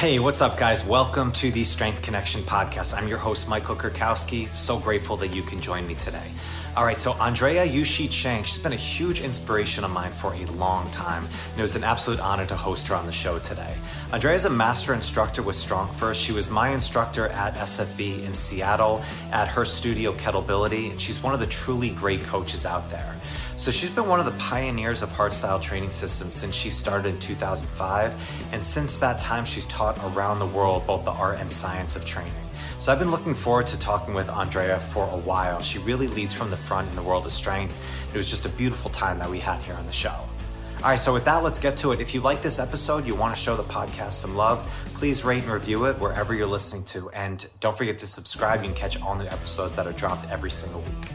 Hey, what's up, guys? Welcome to the Strength Connection podcast. I'm your host, Michael Kurkowski. So grateful that you can join me today. All right, so Andrea U-Shi Chang, she's been a huge inspiration of mine for a long time, and it was an absolute honor to host her on the show today. Andrea is a master instructor with Strong First. She was my instructor at SFB in Seattle at her studio Kettlebility, and she's one of the truly great coaches out there. So she's been one of the pioneers of hardstyle training systems since she started in 2005, and since that time, she's taught around the world both the art and science of training. So I've been looking forward to talking with Andrea for a while. She really leads from the front in the world of strength. It was just a beautiful time that we had here on the show. All right, so with that, let's get to it. If you like this episode, you want to show the podcast some love, please rate and review it wherever you're listening to. And don't forget to subscribe. You can catch all new episodes that are dropped every single week.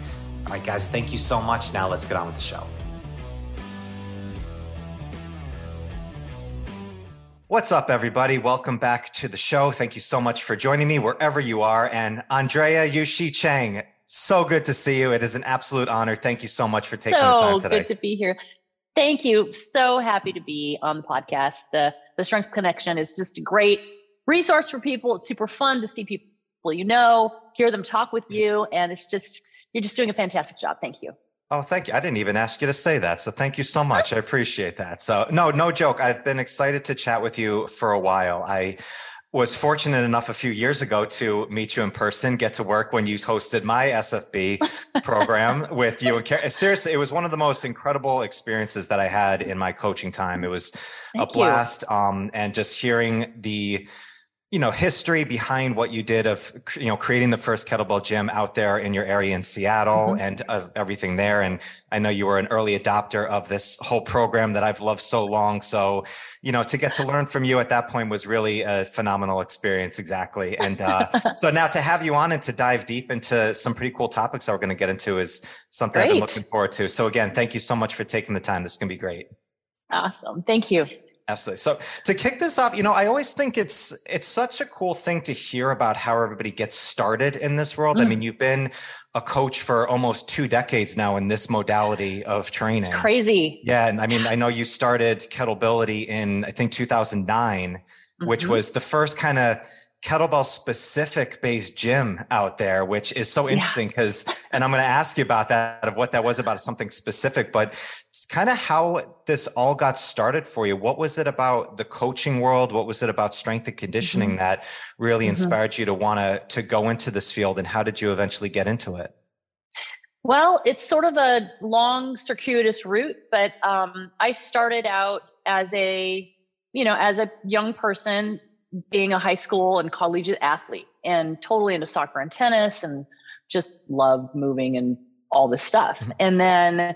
All right, guys, thank you so much. Now let's get on with the show. What's up, everybody? Welcome back to the show. Thank you so much for joining me wherever you are. And Andrea U-Shi Chang, so good to see you. It is an absolute honor. Thank you so much for taking so the time today. Good to be here. Thank you. So happy to be on the podcast. The the Strength Connection is just a great resource for people. It's super fun to see people you know, hear them talk with you, and it's just you're just doing a fantastic job. Thank you. Oh, thank you. I didn't even ask you to say that. So thank you so much. I appreciate that. So no, no joke. I've been excited to chat with you for a while. I was fortunate enough a few years ago to meet you in person, get to work when you hosted my SFB program with you and Karen. Seriously, it was one of the most incredible experiences that I had in my coaching time. It was Thank a blast. Um, and just hearing the you know history behind what you did of you know creating the first kettlebell gym out there in your area in Seattle mm-hmm. and of everything there. And I know you were an early adopter of this whole program that I've loved so long. So you know to get to learn from you at that point was really a phenomenal experience exactly. And uh, so now to have you on and to dive deep into some pretty cool topics that we're going to get into is something. I've been looking forward to. So again thank you so much for taking the time. This is going to be great. Awesome. Thank you Absolutely. So to kick this off, you know, I always think it's it's such a cool thing to hear about how everybody gets started in this world. Mm. I mean, you've been a coach for almost two decades now in this modality of training. It's crazy. Yeah, and I mean, I know you started Kettlebility in I think 2009, mm-hmm. which was the first kind of kettlebell specific based gym out there, which is so interesting because, yeah. and I'm going to ask you about that of what that was about something specific, but it's kind of how this all got started for you. What was it about the coaching world? What was it about strength and conditioning mm-hmm. that really mm-hmm. inspired you to want to to go into this field? And how did you eventually get into it? Well, it's sort of a long circuitous route, but um, I started out as a you know as a young person being a high school and collegiate athlete and totally into soccer and tennis and just love moving and all this stuff. Mm-hmm. And then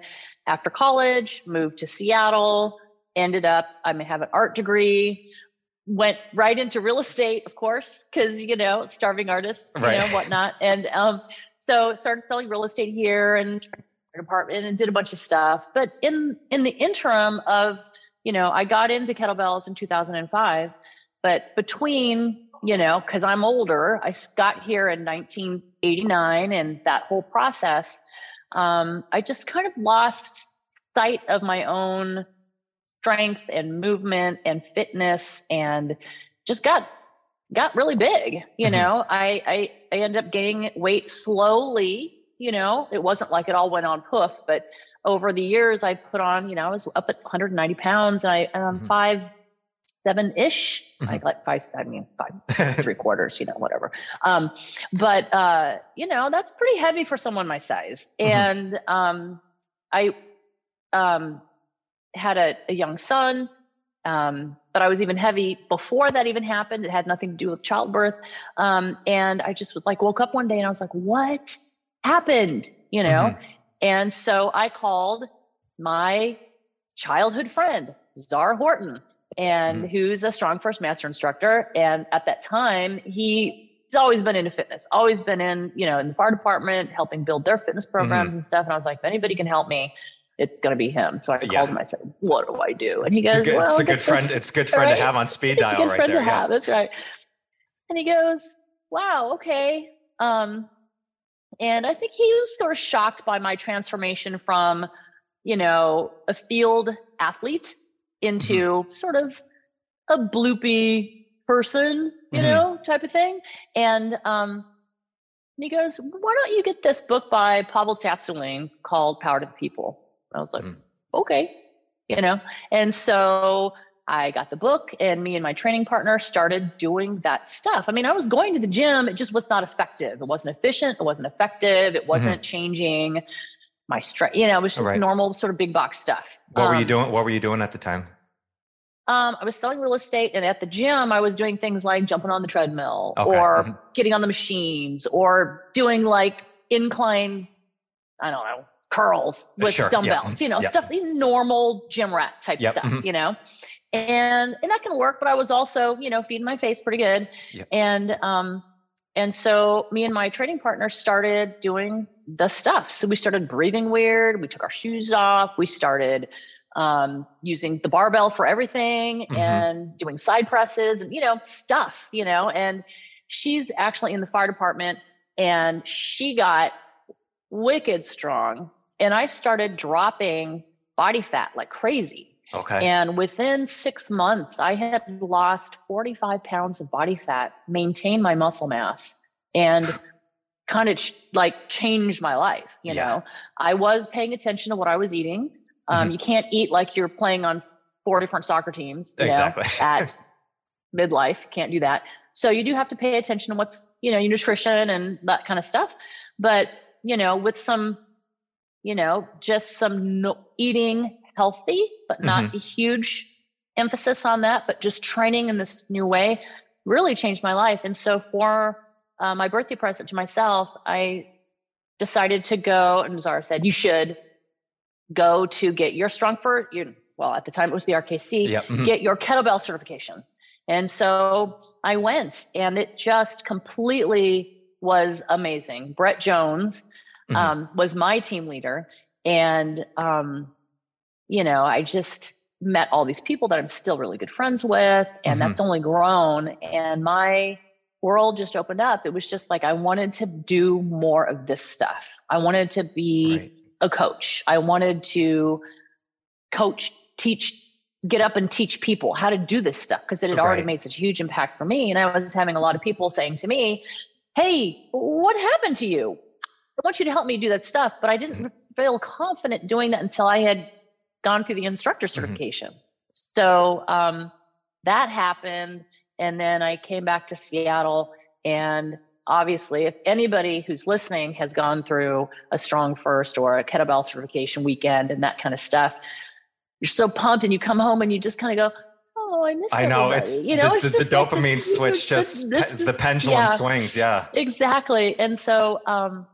after college, moved to Seattle, ended up, I may have an art degree, went right into real estate, of course, because, you know, starving artists, you know, whatnot. And um, so started selling real estate here and an apartment and did a bunch of stuff. But in in the interim of, you know, I got into kettlebells in 2005 but between, you know, because I'm older, I got here in 1989 and that whole process, um, I just kind of lost sight of my own strength and movement and fitness and just got got really big you mm-hmm. know I, I i ended up gaining weight slowly you know it wasn't like it all went on poof but over the years i put on you know i was up at 190 pounds and i am mm-hmm. five seven ish, mm-hmm. like like five, I mean five, three quarters, you know, whatever. Um, but uh, you know, that's pretty heavy for someone my size. Mm-hmm. And um, I um, had a, a young son, um, but I was even heavy before that even happened. It had nothing to do with childbirth. Um, and I just was like, woke up one day and I was like, what happened? You know? Mm-hmm. And so I called my childhood friend, Zar Horton, and mm. who's a strong first master instructor. And at that time, he he's always been into fitness, always been in, you know, in the fire department, helping build their fitness programs mm-hmm. and stuff. And I was like, if anybody can help me, it's going to be him. So I called him. I said, "What do I do?" And he goes, "It's a good, well, it's a good friend. It's a good friend right? to have on speed it's dial, a good right friend there. To yeah. have. That's right." And he goes, "Wow, okay." Um, and I think he was sort of shocked by my transformation from, you know, a field athlete into mm-hmm. sort of a bloopy person, you Mhm. know, type of thing. And um, and he goes, "Why don't you get this book by Pavel Tsatsouline called Power to the People?" I was like, Mm. "Okay," you know. And so I got the book, and me and my training partner started doing that stuff. I mean, I was going to the gym; it just was not effective. It wasn't efficient. It wasn't effective. It wasn't changing my strength. You know, it was just Right. normal sort of big box stuff. What were you Um, doing? What were you doing at the time? um, I was selling real estate, and at the gym, I was doing things like jumping on the treadmill Okay. or Mhm. getting on the machines or doing like incline, I don't know, curls with Sure, yeah, dumbbells, you know, yeah. stuff, normal gym rat type Yep, stuff, mhm. you know. And and that can work, but I was also, you know, feeding my face pretty good. Yep. And um, and so me and my trading partner started doing the stuff. So we started breathing weird. We took our shoes off. We started um, using the barbell for everything Mhm. and doing side presses and you know stuff. You know, and she's actually in the fire department, and she got wicked strong. And I started dropping body fat like crazy. Okay. And within six months, I had lost 45 pounds of body fat, maintained my muscle mass, and kind of ch- like changed my life. You Yeah. know, I was paying attention to what I was eating. Um, Mhm. You can't eat like you're playing on four different soccer teams. You Exactly. Know, at midlife, can't do that. So you do have to pay attention to what's, you know, your nutrition and that kind of stuff. But, you know, with some, you know, just some no, eating healthy, but not a huge emphasis on that, but just training in this new way really changed my life. And so for uh, my birthday present to myself, I decided to go, and Zara said, you should go to get your strong for you. Well, at the time it was the RKC, Yep. mhm. get your kettlebell certification. And so I went, and it just completely was amazing. Brett Jones Mhm. um, was my team leader, and um, you know, I just met all these people that I'm still really good friends with, and Mhm. that's only grown. And my world just opened up. It was just like I wanted to do more of this stuff. I wanted to be Right. a coach. I wanted to coach, teach, get up and teach people how to do this stuff because it had already made such a huge impact for me. And I was having a lot of people saying to me, Hey, what happened to you? I want you to help me do that stuff. But I didn't feel confident doing that until I had gone through the instructor certification. So um, that happened. And then I came back to Seattle. And obviously, if anybody who's listening has gone through a strong first or a kettlebell certification weekend and that kind of stuff, you're so pumped and you come home and you just kind of go, Oh, I miss I know everybody." it's you know the, it's the, the just dopamine switch just this- this- the pendulum yeah. swings. Yeah. Exactly. And so, um,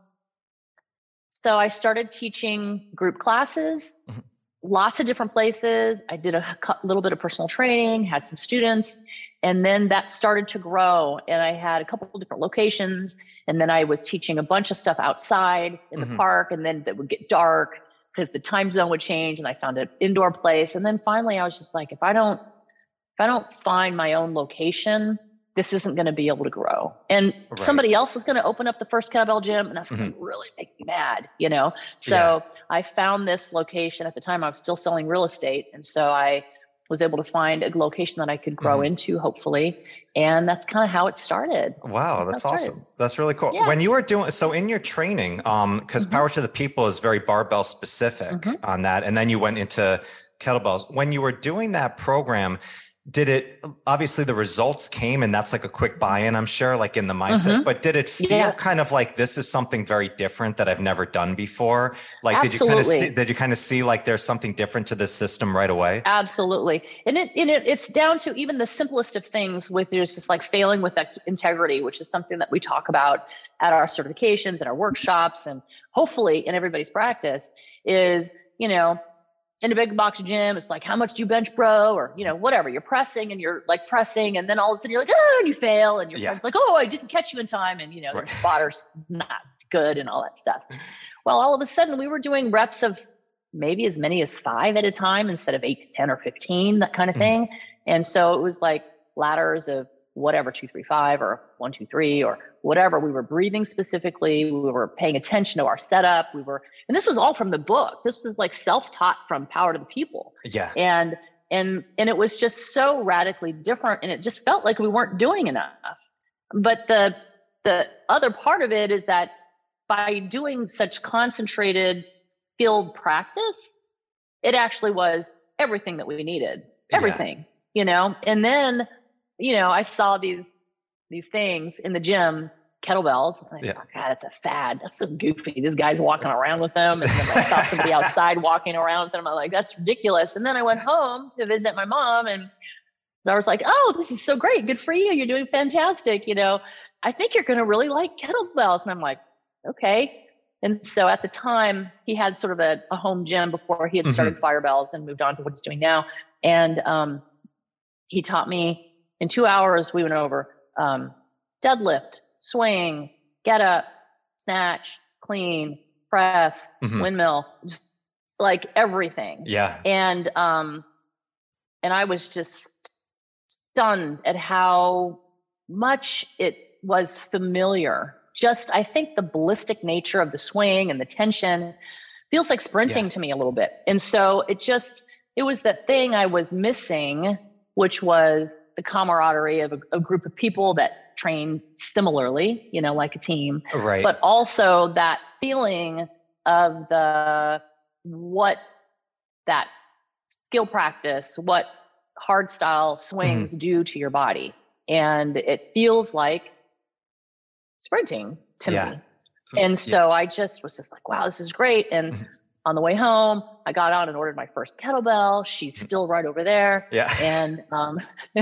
so I started teaching group classes, Mhm. Lots of different places. I did a little bit of personal training, had some students, and then that started to grow. And I had a couple of different locations. And then I was teaching a bunch of stuff outside in the Mhm. park, and then it would get dark because the time zone would change. And I found an indoor place. And then finally, I was just like, if I don't, if I don't find my own location, this isn't going to be able to grow. And Right. somebody else is going to open up the first kettlebell gym, and that's going to really make me mad, you know? So I found this location at the time. I was still selling real estate. And so I was able to find a location that I could grow Mhm. into, hopefully. And that's kind of how it started. Wow, that's That's awesome. That's really cool. Yeah. When you were doing so in your training, um, because Mhm. Power to the People is very barbell specific Mhm. on that, and then you went into kettlebells. When you were doing that program, did it obviously the results came and that's like a quick buy-in, I'm sure, like in the mindset, Mhm. but did it feel Yeah. kind of like this is something very different that I've never done before? Like did you kind of see did you kind of see like there's something different to this system right away? Absolutely. And it, and it it's down to even the simplest of things with there's just like failing with that integrity, which is something that we talk about at our certifications and our workshops and hopefully in everybody's practice is, you know, in a big box gym, it's like, how much do you bench, bro? Or, you know, whatever. You're pressing and you're like pressing, and then all of a sudden you're like, oh, and you fail, and your Yeah. friend's like, oh, I didn't catch you in time, and you know, Right. the spotter's not good and all that stuff. Well, all of a sudden we were doing reps of maybe as many as five at a time instead of eight to 10 or 15, that kind of Mhm. thing. And so it was like ladders of whatever, two, three, five, or one, two, three, or whatever. We were breathing specifically. We were paying attention to our setup. We were, and this was all from the book. This was like self taught from Power to the People. Yeah. And and and it was just so radically different and it just felt like we weren't doing enough but the the other part of it is that by doing such concentrated skilled practice it actually was everything that we needed everything yeah. you know and then you know i saw these these things in the gym kettlebells. And I yeah. thought, God, that's a fad. That's just goofy. This guy's walking around with them. And then I saw somebody outside walking around with them. I'm like, that's ridiculous. And then I went home to visit my mom and so I was like, oh, this is so great. Good for you. You're doing fantastic. You know, I think you're going to really like kettlebells. And I'm like, okay. And so at the time, he had sort of a, a home gym before he had started mm-hmm. Firebells and moved on to what he's doing now. And um, he taught me in two hours, we went over um, deadlift, swing, get up, snatch, clean, press, mm-hmm. windmill, just like everything. Yeah. And um and I was just stunned at how much it was familiar. Just I think the ballistic nature of the swing and the tension feels like sprinting yeah. to me a little bit. And so it just it was that thing I was missing, which was the camaraderie of a, a group of people that train similarly, you know, like a team. Right. But also that feeling of the what that skill practice, what hard style swings mm-hmm. do to your body. And it feels like sprinting to yeah. me. And so yeah. I just was just like, wow, this is great. And mm-hmm on the way home, I got out and ordered my first kettlebell. She's mm. still right over there. Yeah. And um,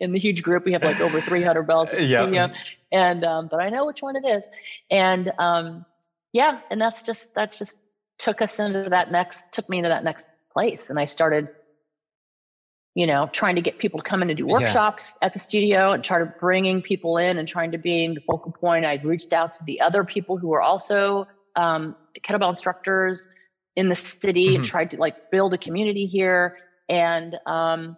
in the huge group, we have like over 300 bells. yeah. And um, but I know which one it is. And um, yeah, and that's just that just took us into that next took me into that next place, and I started. You know, trying to get people to come in and do workshops yeah. at the studio and started bringing people in and trying to be the focal point. I reached out to the other people who were also um, kettlebell instructors in the city mm-hmm. and tried to like build a community here. And um,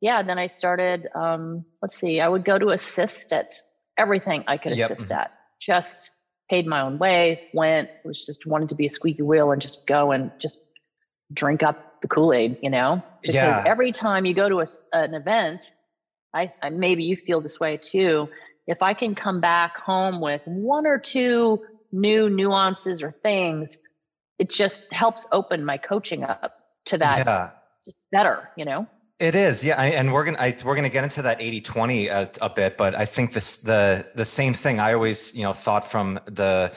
yeah, then I started, um, let's see, I would go to assist at everything I could yep. assist at. Just paid my own way, went, was just wanted to be a squeaky wheel and just go and just drink up the Kool Aid, you know? Because yeah. every time you go to a, an event, I, I maybe you feel this way too. If I can come back home with one or two new nuances or things, it just helps open my coaching up to that yeah. just better, you know? It is, yeah, I, and we're gonna I, we're gonna get into that 80-20 a, uh, a, bit, but I think this the the same thing I always you know thought from the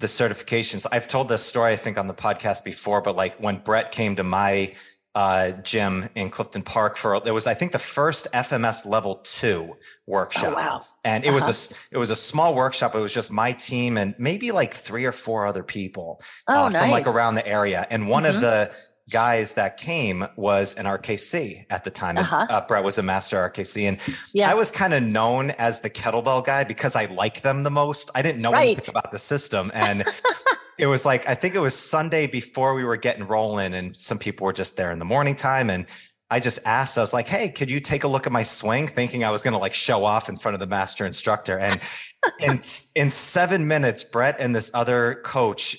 the certifications. I've told this story I think on the podcast before, but like when Brett came to my uh, gym in Clifton Park for it was I think the first FMS level two workshop. Oh, wow. And it uh-huh. was a it was a small workshop. It was just my team and maybe like three or four other people oh, uh, nice. from like around the area. And one mm-hmm. of the guys that came was an RKC at the time. Uh-huh. uh, Brett was a master RKC. And yeah. I was kind of known as the kettlebell guy because I like them the most. I didn't know right. anything about the system. And it was like I think it was Sunday before we were getting rolling, and some people were just there in the morning time, and I just asked, I was like, "Hey, could you take a look at my swing?" Thinking I was going to like show off in front of the master instructor, and in in seven minutes, Brett and this other coach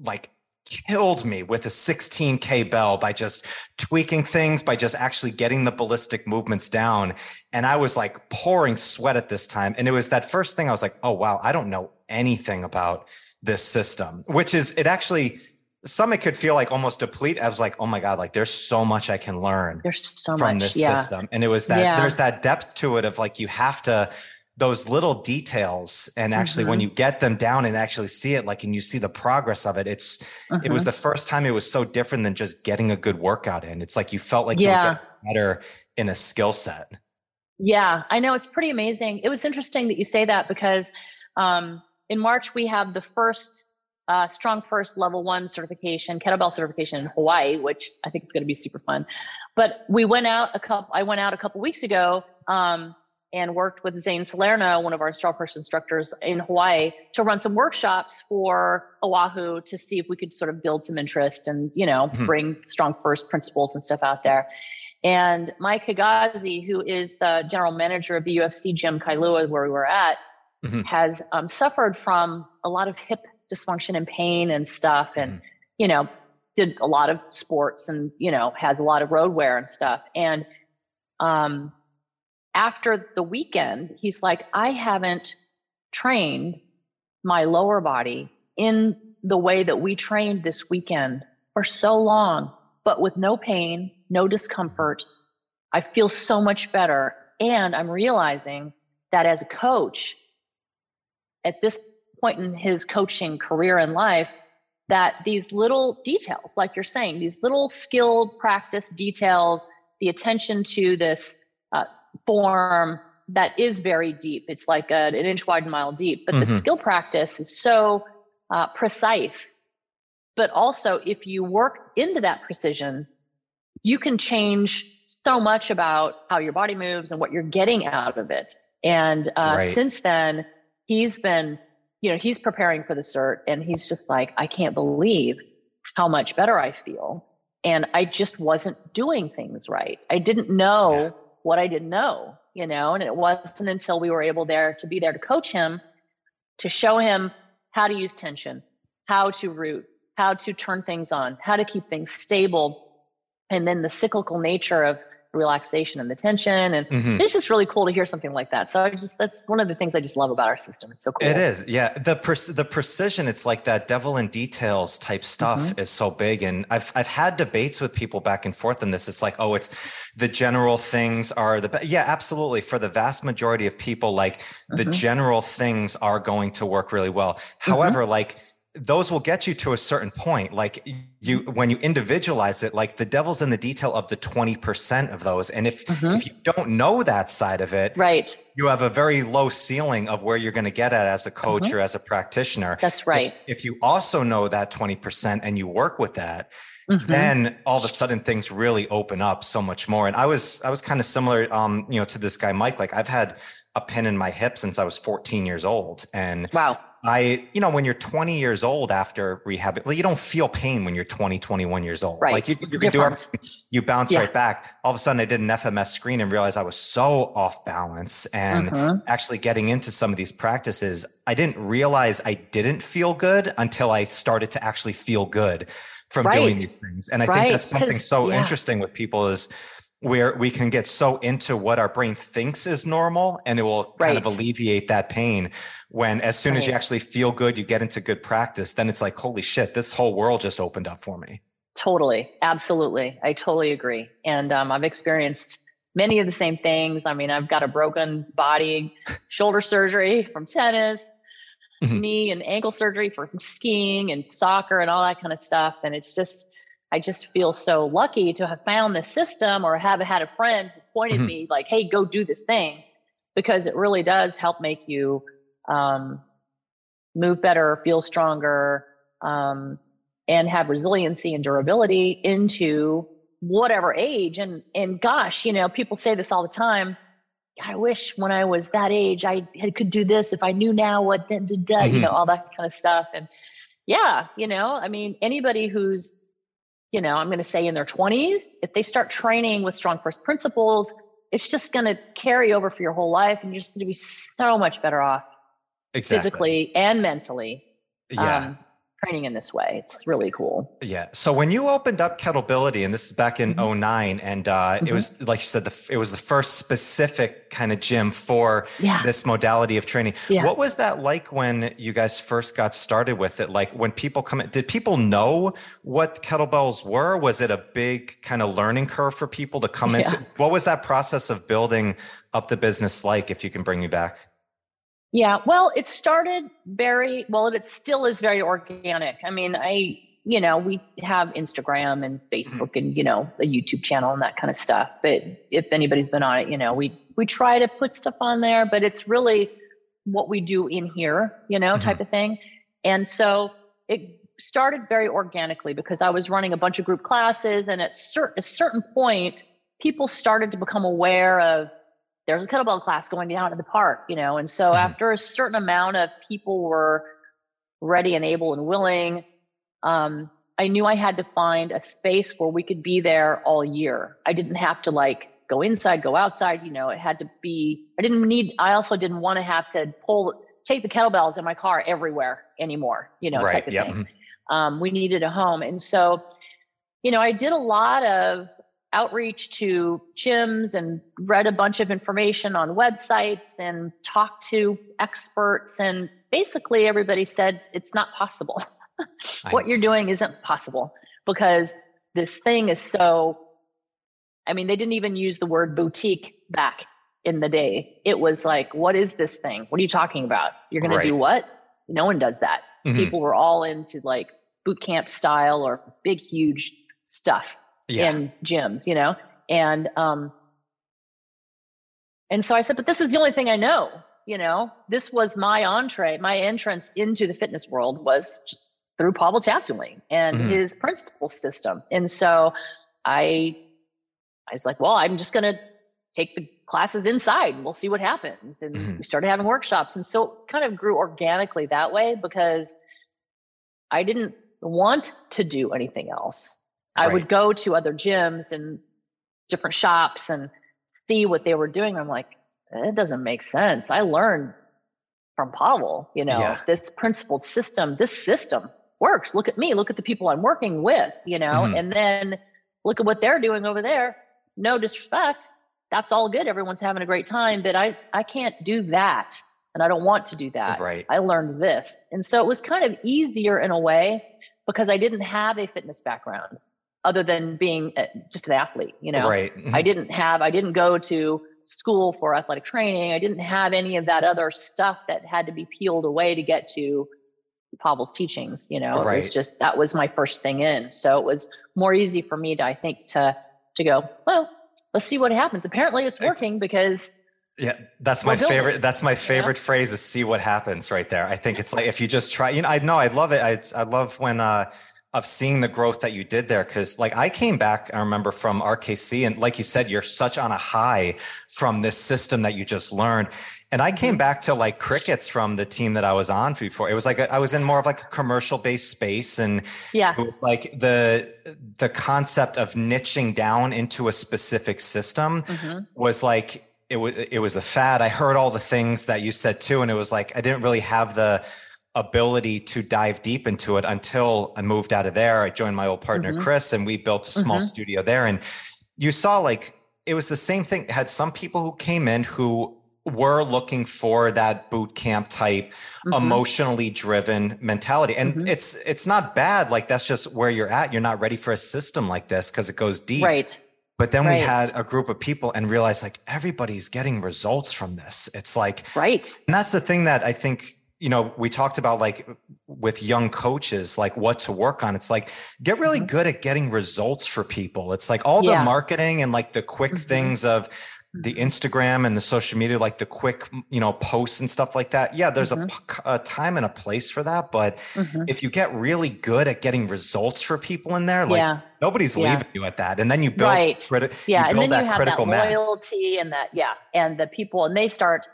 like killed me with a 16k bell by just tweaking things by just actually getting the ballistic movements down. And i was like pouring sweat at this time. And it was that first thing i was like oh wow i don't know anything about this system, which is it actually some it could feel like almost deplete. I was like, oh my God, like there's so much I can learn there's so from much, this yeah. system. And it was that yeah. there's that depth to it of like you have to those little details and actually mm-hmm. when you get them down and actually see it like and you see the progress of it it's mm-hmm. it was mm-hmm. the first time it was so different than just getting a good workout in it's like you felt like yeah. you were getting better in a skill set yeah i know it's pretty amazing it was interesting that you say that because um in March, we have the first uh, Strong First Level One certification, kettlebell certification in Hawaii, which I think is going to be super fun. But we went out a couple. I went out a couple weeks ago um, and worked with Zaine Salerno, one of our Strong First instructors in Hawaii, to run some workshops for Oahu to see if we could sort of build some interest and you know mm-hmm. bring Strong First principles and stuff out there. And Mike Higazi, who is the general manager of the UFC gym Kailua, where we were at, mm-hmm. has um, suffered from a lot of hip dysfunction and pain and stuff. And, mm-hmm. you know, did a lot of sports and you know has a lot of road wear and stuff and um after the weekend he's like i haven't trained my lower body in the way that we trained this weekend for so long but with no pain no discomfort i feel so much better and i'm realizing that as a coach at this point in his coaching career and life that these little details, like you're saying, these little skilled practice details, the attention to this uh, form that is very deep. It's like a, an inch wide, and mile deep, but mm-hmm. the skill practice is so uh, precise. But also, if you work into that precision, you can change so much about how your body moves and what you're getting out of it. And uh, right. since then, he's been you know, he's preparing for the cert and he's just like, I can't believe how much better I feel. And I just wasn't doing things right. I didn't know what I didn't know, you know, and it wasn't until we were able there to be there to coach him, to show him how to use tension, how to root, how to turn things on, how to keep things stable. And then the cyclical nature of relaxation and the tension. And mm-hmm. it's just really cool to hear something like that. So I just, that's one of the things I just love about our system. It's so cool. It is. Yeah. The, pre- the precision, it's like that devil in details type stuff mm-hmm. is so big. And I've, I've had debates with people back and forth on this. It's like, oh, it's the general things are the best. Yeah, absolutely. For the vast majority of people, like mm-hmm. the general things are going to work really well. Mm-hmm. However, like, those will get you to a certain point. Like you when you individualize it like the devil's in the detail of the 20% of those. And if mm-hmm. if you don't know that side of it right. you have a very low ceiling of where you're going to get at as a coach mm-hmm. or as a practitioner. That's right. if, if, you also know that 20% and you work with that mm-hmm. then all of a sudden things really open up so much more. And i was i was kind of similar um you know to this guy mike. Like i've had a pin in my hip since i was 14 years old. And wow I, you know, when you're 20 years old after rehab, like you don't feel pain when you're 20, 21 years old. Right. Like you, you can do everything, you bounce yeah. right back. All of a sudden I did an FMS screen and realized I was so off balance and uh-huh. actually getting into some of these practices, I didn't realize I didn't feel good until I started to actually feel good from right. doing these things. And I right. think that's something so yeah. interesting with people is where we can get so into what our brain thinks is normal and it will right. kind of alleviate that pain. When as soon right. as you actually feel good you get into good practice then it's like holy shit this whole world just opened up for me. Totally. Absolutely. I totally agree. And um, i've experienced many of the same things. I mean i've got a broken body shoulder surgery from tennis mm-hmm. knee and ankle surgery from skiing and soccer and all that kind of stuff. And it's just I just feel so lucky to have found this system or have had a friend who pointed mm-hmm. me like, hey, go do this thing because it really does help make you um, move better, feel stronger, um, and have resiliency and durability into whatever age. And and gosh, you know, people say this all the time. I wish when I was that age I had, could do this if I knew now what then to do, mm-hmm. you know, all that kind of stuff. And yeah, you know, I mean, anybody who's you know, I'm going to say in their 20s, if they start training with strong first principles, it's just going to carry over for your whole life and you're just going to be so much better off exactly. physically and mentally. Yeah. Um, training in this way. It's really cool. Yeah. So when you opened up Kettlebility, and this is back in mm-hmm. 09, and uh, mm-hmm. it was like you said, the, it was the first specific kind of gym for yeah. this modality of training. Yeah. What was that like when you guys first got started with it? Like when people come in, did people know what kettlebells were? Was it a big kind of learning curve for people to come yeah. into? What was that process of building up the business like, if you can bring me back? Yeah, well, it started very well. It still is very organic. I mean, I you know we have Instagram and mm-hmm. Facebook mm-hmm. and you know the YouTube channel and that kind of stuff. But if anybody's been on it, you know we we try to put stuff on there, but it's really what we do in here, you know, mm-hmm. type of thing. And so it started very organically because I was running a bunch of group classes, and at cer- a certain point, people started to become aware of there's a kettlebell class going down at the park, you know. And so mm-hmm. after a certain amount of people were ready and able and willing, um, I knew I had to find a space where we could be there all year. I didn't have to like go inside, go outside, you know, it had to be, I didn't need, I also didn't want to have to pull, take the kettlebells in my car everywhere anymore, you know, right, type of yep. thing. Mm-hmm. Um, we needed a home. And so you know, I did a lot of outreach to gyms and read a bunch of information on websites and talked to experts. And basically, everybody said it's not possible. what you're doing isn't possible because this thing is so. I mean, they didn't even use the word boutique back in the day. It was like, what is this thing? What are you talking about? You're going right. to do what? No one does that. Mm-hmm. People were all into like boot camp style or big, huge stuff yeah. in gyms, you know? And, um, and so I said, but this is the only thing I know, you know, this was my entree, my entrance into the fitness world was just through Pavel Tsatsouline and mm-hmm. his principle system. And so I, I was like, well, I'm just going to take the classes inside and we'll see what happens. And mm-hmm. we started having workshops. And so it kind of grew organically that way because I didn't want to do anything else. I would go to other gyms and different shops and see what they were doing. I'm like, it doesn't make sense. I learned from Pavel, you know, yeah. this principled system, this system works. Look at me, look at the people I'm working with, you know, mm-hmm. and then look at what they're doing over there. No disrespect. That's all good. Everyone's having a great time, but I I can't do that. And I don't want to do that. Right. I learned this. And so it was kind of easier in a way because I didn't have a fitness background other than being just an athlete, you know. Right. I didn't have I didn't go to school for athletic training. I didn't have any of that other stuff that had to be peeled away to get to Pavel's teachings, you know. Right. It was just that was my first thing in. So it was more easy for me to I think to to go, well, let's see what happens. Apparently it's working because yeah, that's my favorite. That's my favorite yeah. phrase is see what happens right there. I think it's like if you just try, you know, I know I love it. I, I love when, uh, of seeing the growth that you did there. Cause like I came back, I remember from RKC and like you said, you're such on a high from this system that you just learned. And I came mm-hmm. back to like crickets from the team that I was on before. It was like a, I was in more of like a commercial based space, and yeah, it was like the the concept of niching down into a specific system mm-hmm. was like it was it was a fad. I heard all the things that you said too, and it was like I didn't really have the ability to dive deep into it until I moved out of there. I joined my old partner mm-hmm. Chris, and we built a small mm-hmm. studio there. And you saw like it was the same thing. It had some people who came in who were looking for that boot camp type mm-hmm. emotionally driven mentality and mm-hmm. it's it's not bad like that's just where you're at you're not ready for a system like this because it goes deep right but then right. we had a group of people and realized like everybody's getting results from this. It's like, right. And that's the thing that I think, you know, we talked about like with young coaches, like what to work on. It's like, get really mm-hmm. good at getting results for people. It's like all yeah. the marketing and like the quick mm-hmm. things of, the mm-hmm. Instagram and the social media, like the quick, you know, posts and stuff like that. Yeah, there's mm-hmm. a, a, time and a place for that. But mm-hmm. if you get really good at getting results for people in there, like yeah. nobody's yeah. leaving you at that. And then you build, right. Criti- yeah, and then you have that loyalty mass. and that, yeah, and the people, and they start,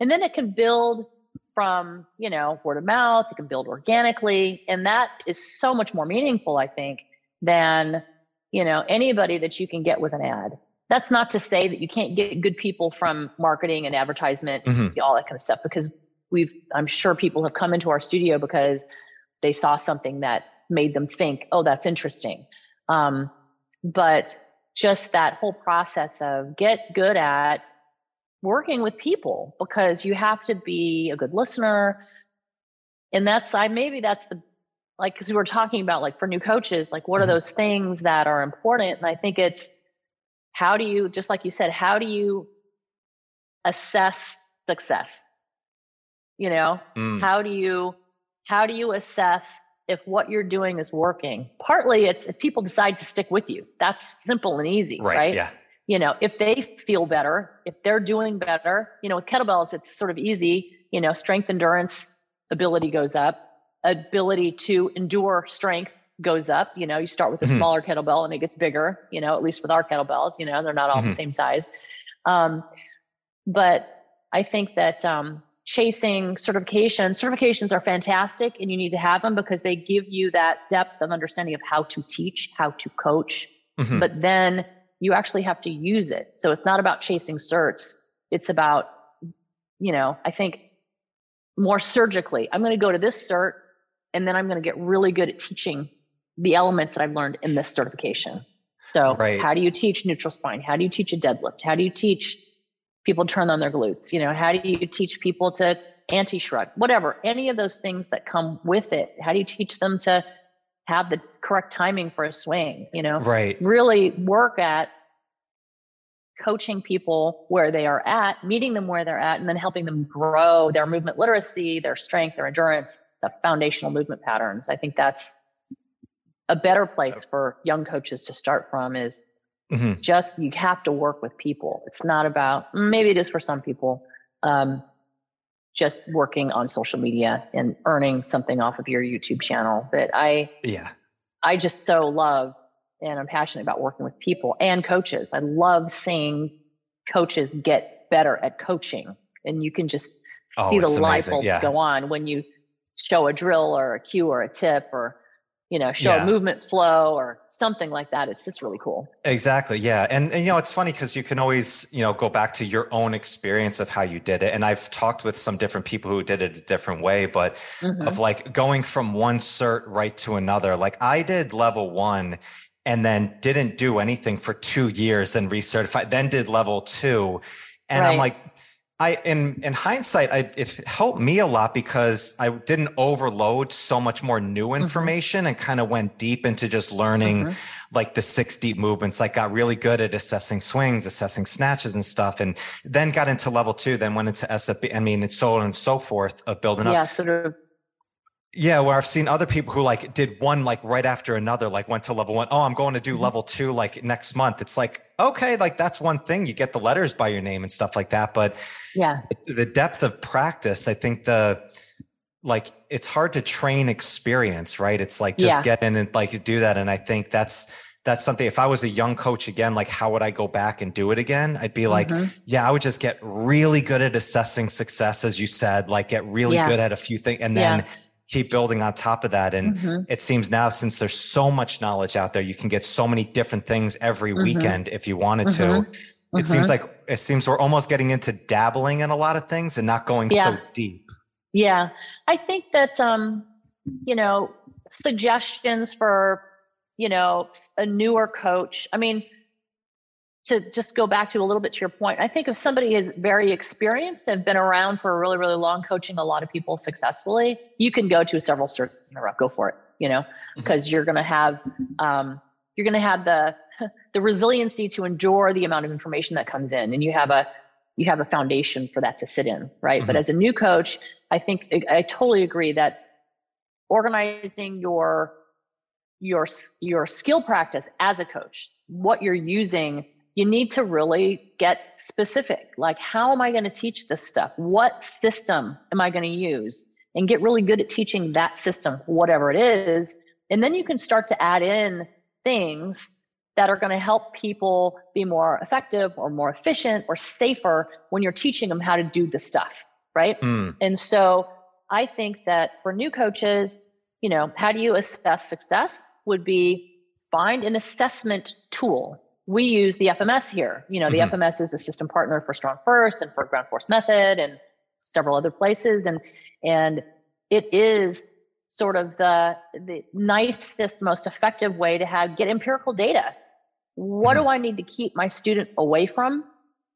and then it can build from you know word of mouth. you can build organically, and that is so much more meaningful, I think, than you know anybody that you can get with an ad that's not to say that you can't get good people from marketing and advertisement mm-hmm. all that kind of stuff because we've i'm sure people have come into our studio because they saw something that made them think oh that's interesting um, but just that whole process of get good at working with people because you have to be a good listener and that's i maybe that's the like because we were talking about like for new coaches like what mm-hmm. are those things that are important and i think it's how do you just like you said how do you assess success you know mm. how do you how do you assess if what you're doing is working partly it's if people decide to stick with you that's simple and easy right, right? yeah you know if they feel better if they're doing better you know with kettlebells it's sort of easy you know strength endurance ability goes up ability to endure strength goes up. You know, you start with a mm-hmm. smaller kettlebell and it gets bigger, you know, at least with our kettlebells, you know, they're not all mm-hmm. the same size. Um, but I think that um, chasing certifications, certifications are fantastic and you need to have them because they give you that depth of understanding of how to teach, how to coach. Mm-hmm. But then you actually have to use it. So it's not about chasing certs. It's about, you know, I think more surgically, I'm going to go to this cert and then I'm going to get really good at teaching the elements that I've learned in this certification. So, right. how do you teach neutral spine? How do you teach a deadlift? How do you teach people turn on their glutes? You know, how do you teach people to anti shrug? Whatever, any of those things that come with it. How do you teach them to have the correct timing for a swing? You know, right. Really work at coaching people where they are at, meeting them where they're at, and then helping them grow their movement literacy, their strength, their endurance, the foundational movement patterns. I think that's a better place for young coaches to start from is mm-hmm. just you have to work with people. It's not about maybe it is for some people, um, just working on social media and earning something off of your YouTube channel. But I yeah, I just so love and I'm passionate about working with people and coaches. I love seeing coaches get better at coaching, and you can just oh, see the light bulbs yeah. go on when you show a drill or a cue or a tip or you know show yeah. a movement flow or something like that it's just really cool exactly yeah and, and you know it's funny because you can always you know go back to your own experience of how you did it and i've talked with some different people who did it a different way but mm-hmm. of like going from one cert right to another like i did level one and then didn't do anything for two years, then recertified, then did level two. And right. I'm like, I in in hindsight, I, it helped me a lot because I didn't overload so much more new mm-hmm. information mm-hmm. and kind of went deep into just learning mm-hmm. like the six deep movements. Like got really good at assessing swings, assessing snatches and stuff, and then got into level two. Then went into SFB. I mean, and so on and so forth of building up. Yeah, sort of yeah, where I've seen other people who like did one like right after another, like went to level one. Oh, I'm going to do mm-hmm. level two like next month. It's like, okay, like that's one thing. You get the letters by your name and stuff like that. But yeah, the depth of practice, I think the like it's hard to train experience, right? It's like just yeah. get in and like do that. And I think that's that's something if I was a young coach again, like how would I go back and do it again? I'd be like, mm-hmm. yeah, I would just get really good at assessing success, as you said, like get really yeah. good at a few things and then yeah keep building on top of that. And mm-hmm. it seems now, since there's so much knowledge out there, you can get so many different things every mm-hmm. weekend if you wanted to. Mm-hmm. It seems mm-hmm. like it seems we're almost getting into dabbling in a lot of things and not going yeah. so deep. Yeah. I think that, um, you know, suggestions for, you know, a newer coach. I mean, to just go back to a little bit to your point, I think if somebody is very experienced and been around for a really, really long, coaching a lot of people successfully, you can go to several certs in a row. Go for it, you know, because mm-hmm. you're going to have um, you're going to have the the resiliency to endure the amount of information that comes in, and you have a you have a foundation for that to sit in, right? Mm-hmm. But as a new coach, I think I totally agree that organizing your your your skill practice as a coach, what you're using you need to really get specific. Like, how am I going to teach this stuff? What system am I going to use? And get really good at teaching that system, whatever it is. And then you can start to add in things that are going to help people be more effective or more efficient or safer when you're teaching them how to do the stuff. Right. Mm. And so I think that for new coaches, you know, how do you assess success would be find an assessment tool we use the FMS here. You know, the mm-hmm. FMS is a system partner for Strong First and for Ground Force Method and several other places. And and it is sort of the the nicest, most effective way to have get empirical data. What mm-hmm. do I need to keep my student away from?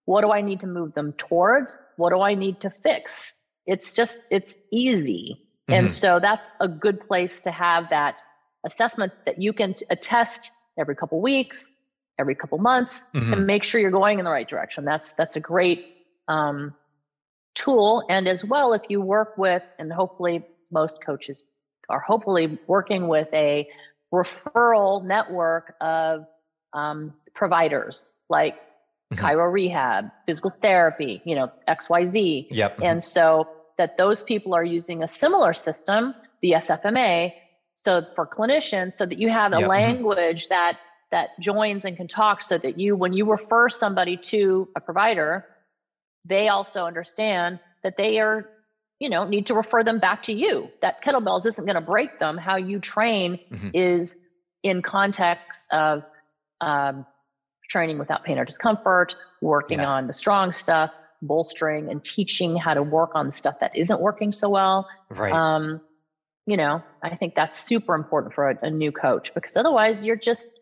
What do I need to move them towards? What do I need to fix? It's just it's easy. Mm-hmm. And so that's a good place to have that assessment that you can attest every couple weeks every couple months mm-hmm. to make sure you're going in the right direction. That's that's a great um, tool. And as well, if you work with, and hopefully most coaches are hopefully working with a referral network of um, providers like mm-hmm. Chiro Rehab, physical therapy, you know, XYZ. Yep. And so that those people are using a similar system, the SFMA, so for clinicians, so that you have a yep. Mm-hmm. language that that joins and can talk so that you, when you refer somebody to a provider, they also understand that they are, you know, need to refer them back to you. That kettlebells isn't going to break them. How you train mm-hmm. is in context of um, training without pain or discomfort, working yeah. on the strong stuff, bolstering and teaching how to work on the stuff that isn't working so well. Right. Um, you know, I think that's super important for a, a new coach because otherwise you're just,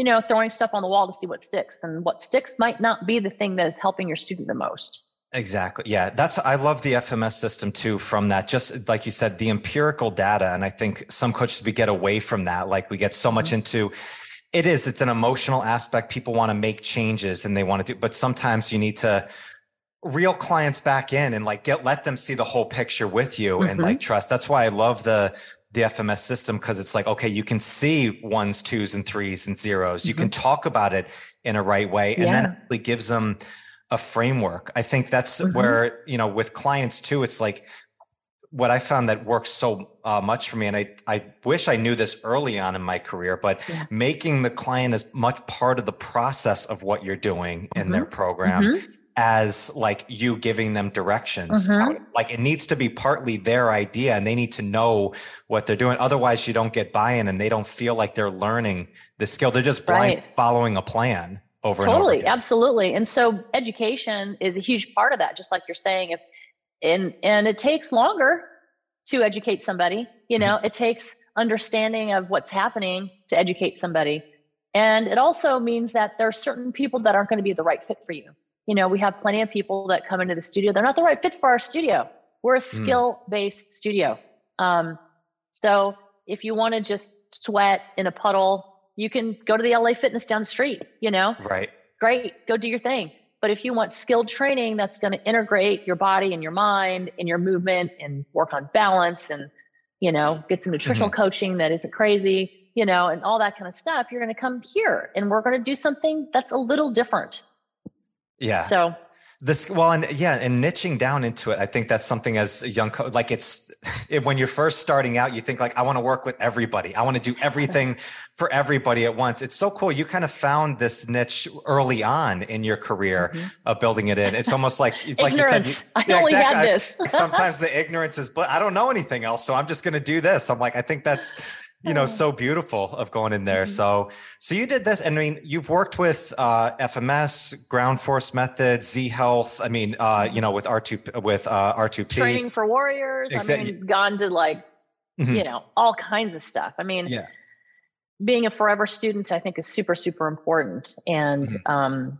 you know, throwing stuff on the wall to see what sticks. And what sticks might not be the thing that is helping your student the most. Exactly. Yeah. That's, I love the FMS system too, from that, just like you said, the empirical data. And I think some coaches, we get away from that. Like we get so much mm-hmm. into, it is, it's an emotional aspect. People want to make changes and they want to do, but sometimes you need to reel clients back in and like get, let them see the whole picture with you mm-hmm. and like trust. That's why I love the, the FMS system because it's like, okay, you can see ones, twos, and threes and zeros. mm-hmm. You can mm-hmm. talk about it in a right way. And yeah. then it gives them, a framework. I think that's mm-hmm. where, you know, with clients too, it's like what I found that works so uh, much for me. And I, I wish I knew this early on in my career, but yeah. making the client as much part of the process of what you're doing mm-hmm. in their mm-hmm. program. Mm-hmm. As like you giving them directions, mm-hmm. like it needs to be partly their idea, and they need to know what they're doing. Otherwise, you don't get buy-in, and they don't feel like they're learning the skill. They're just blind right. following a plan over totally over absolutely and so education is a huge part of that just like you're saying if and and it takes longer to educate somebody you know mm-hmm. it takes understanding of what's happening to educate somebody and it also means that there are certain people that aren't going to be the right fit for you you know we have plenty of people that come into the studio they're not the right fit for our studio we're a mm. skill based studio um, so if you want to just sweat in a puddle you can go to the LA Fitness down the street, you know? Right. Great, go do your thing. But if you want skilled training that's going to integrate your body and your mind and your movement and work on balance and, you know, get some nutritional mm-hmm. coaching that isn't crazy, you know, and all that kind of stuff, you're going to come here and we're going to do something that's a little different. Yeah. So this well and yeah and niching down into it i think that's something as a young coach like it's it, when you're first starting out you think like i want to work with everybody i want to do everything for everybody at once it's so cool you kind of found this niche early on in your career mm-hmm. of building it in it's almost like like you said you, i yeah, only exactly. had this sometimes the ignorance is but i don't know anything else so i'm just going to do this i'm like i think that's you know so beautiful of going in there. Mm-hmm. so so you did this and i mean you've worked with uh, fms ground force methods z health i mean uh, you know with r2 with uh, r2p training for warriors. I mean gone to like mm-hmm. you know all kinds of stuff. I mean yeah. being a forever student i think is super super important. And mm-hmm. um,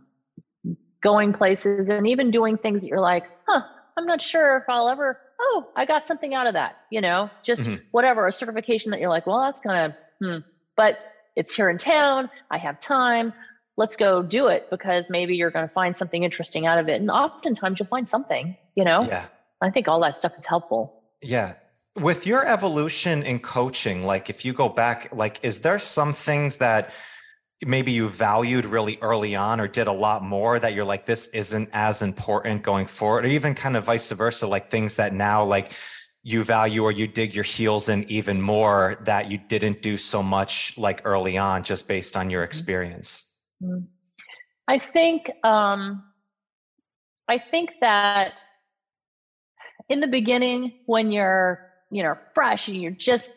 going places and even doing things that you're like huh i'm not sure if i'll ever oh, I got something out of that, you know, just mm-hmm. whatever, a certification that you're like, well, that's kind of, hmm, but it's here in town. I have time. Let's go do it because maybe you're going to find something interesting out of it. And oftentimes you'll find something, you know? Yeah. I think all that stuff is helpful. Yeah. With your evolution in coaching, like if you go back, like, is there some things that, maybe you valued really early on or did a lot more that you're like this isn't as important going forward or even kind of vice versa like things that now like you value or you dig your heels in even more that you didn't do so much like early on just based on your mm-hmm. experience mm-hmm. i think um i think that in the beginning when you're you know fresh and you're just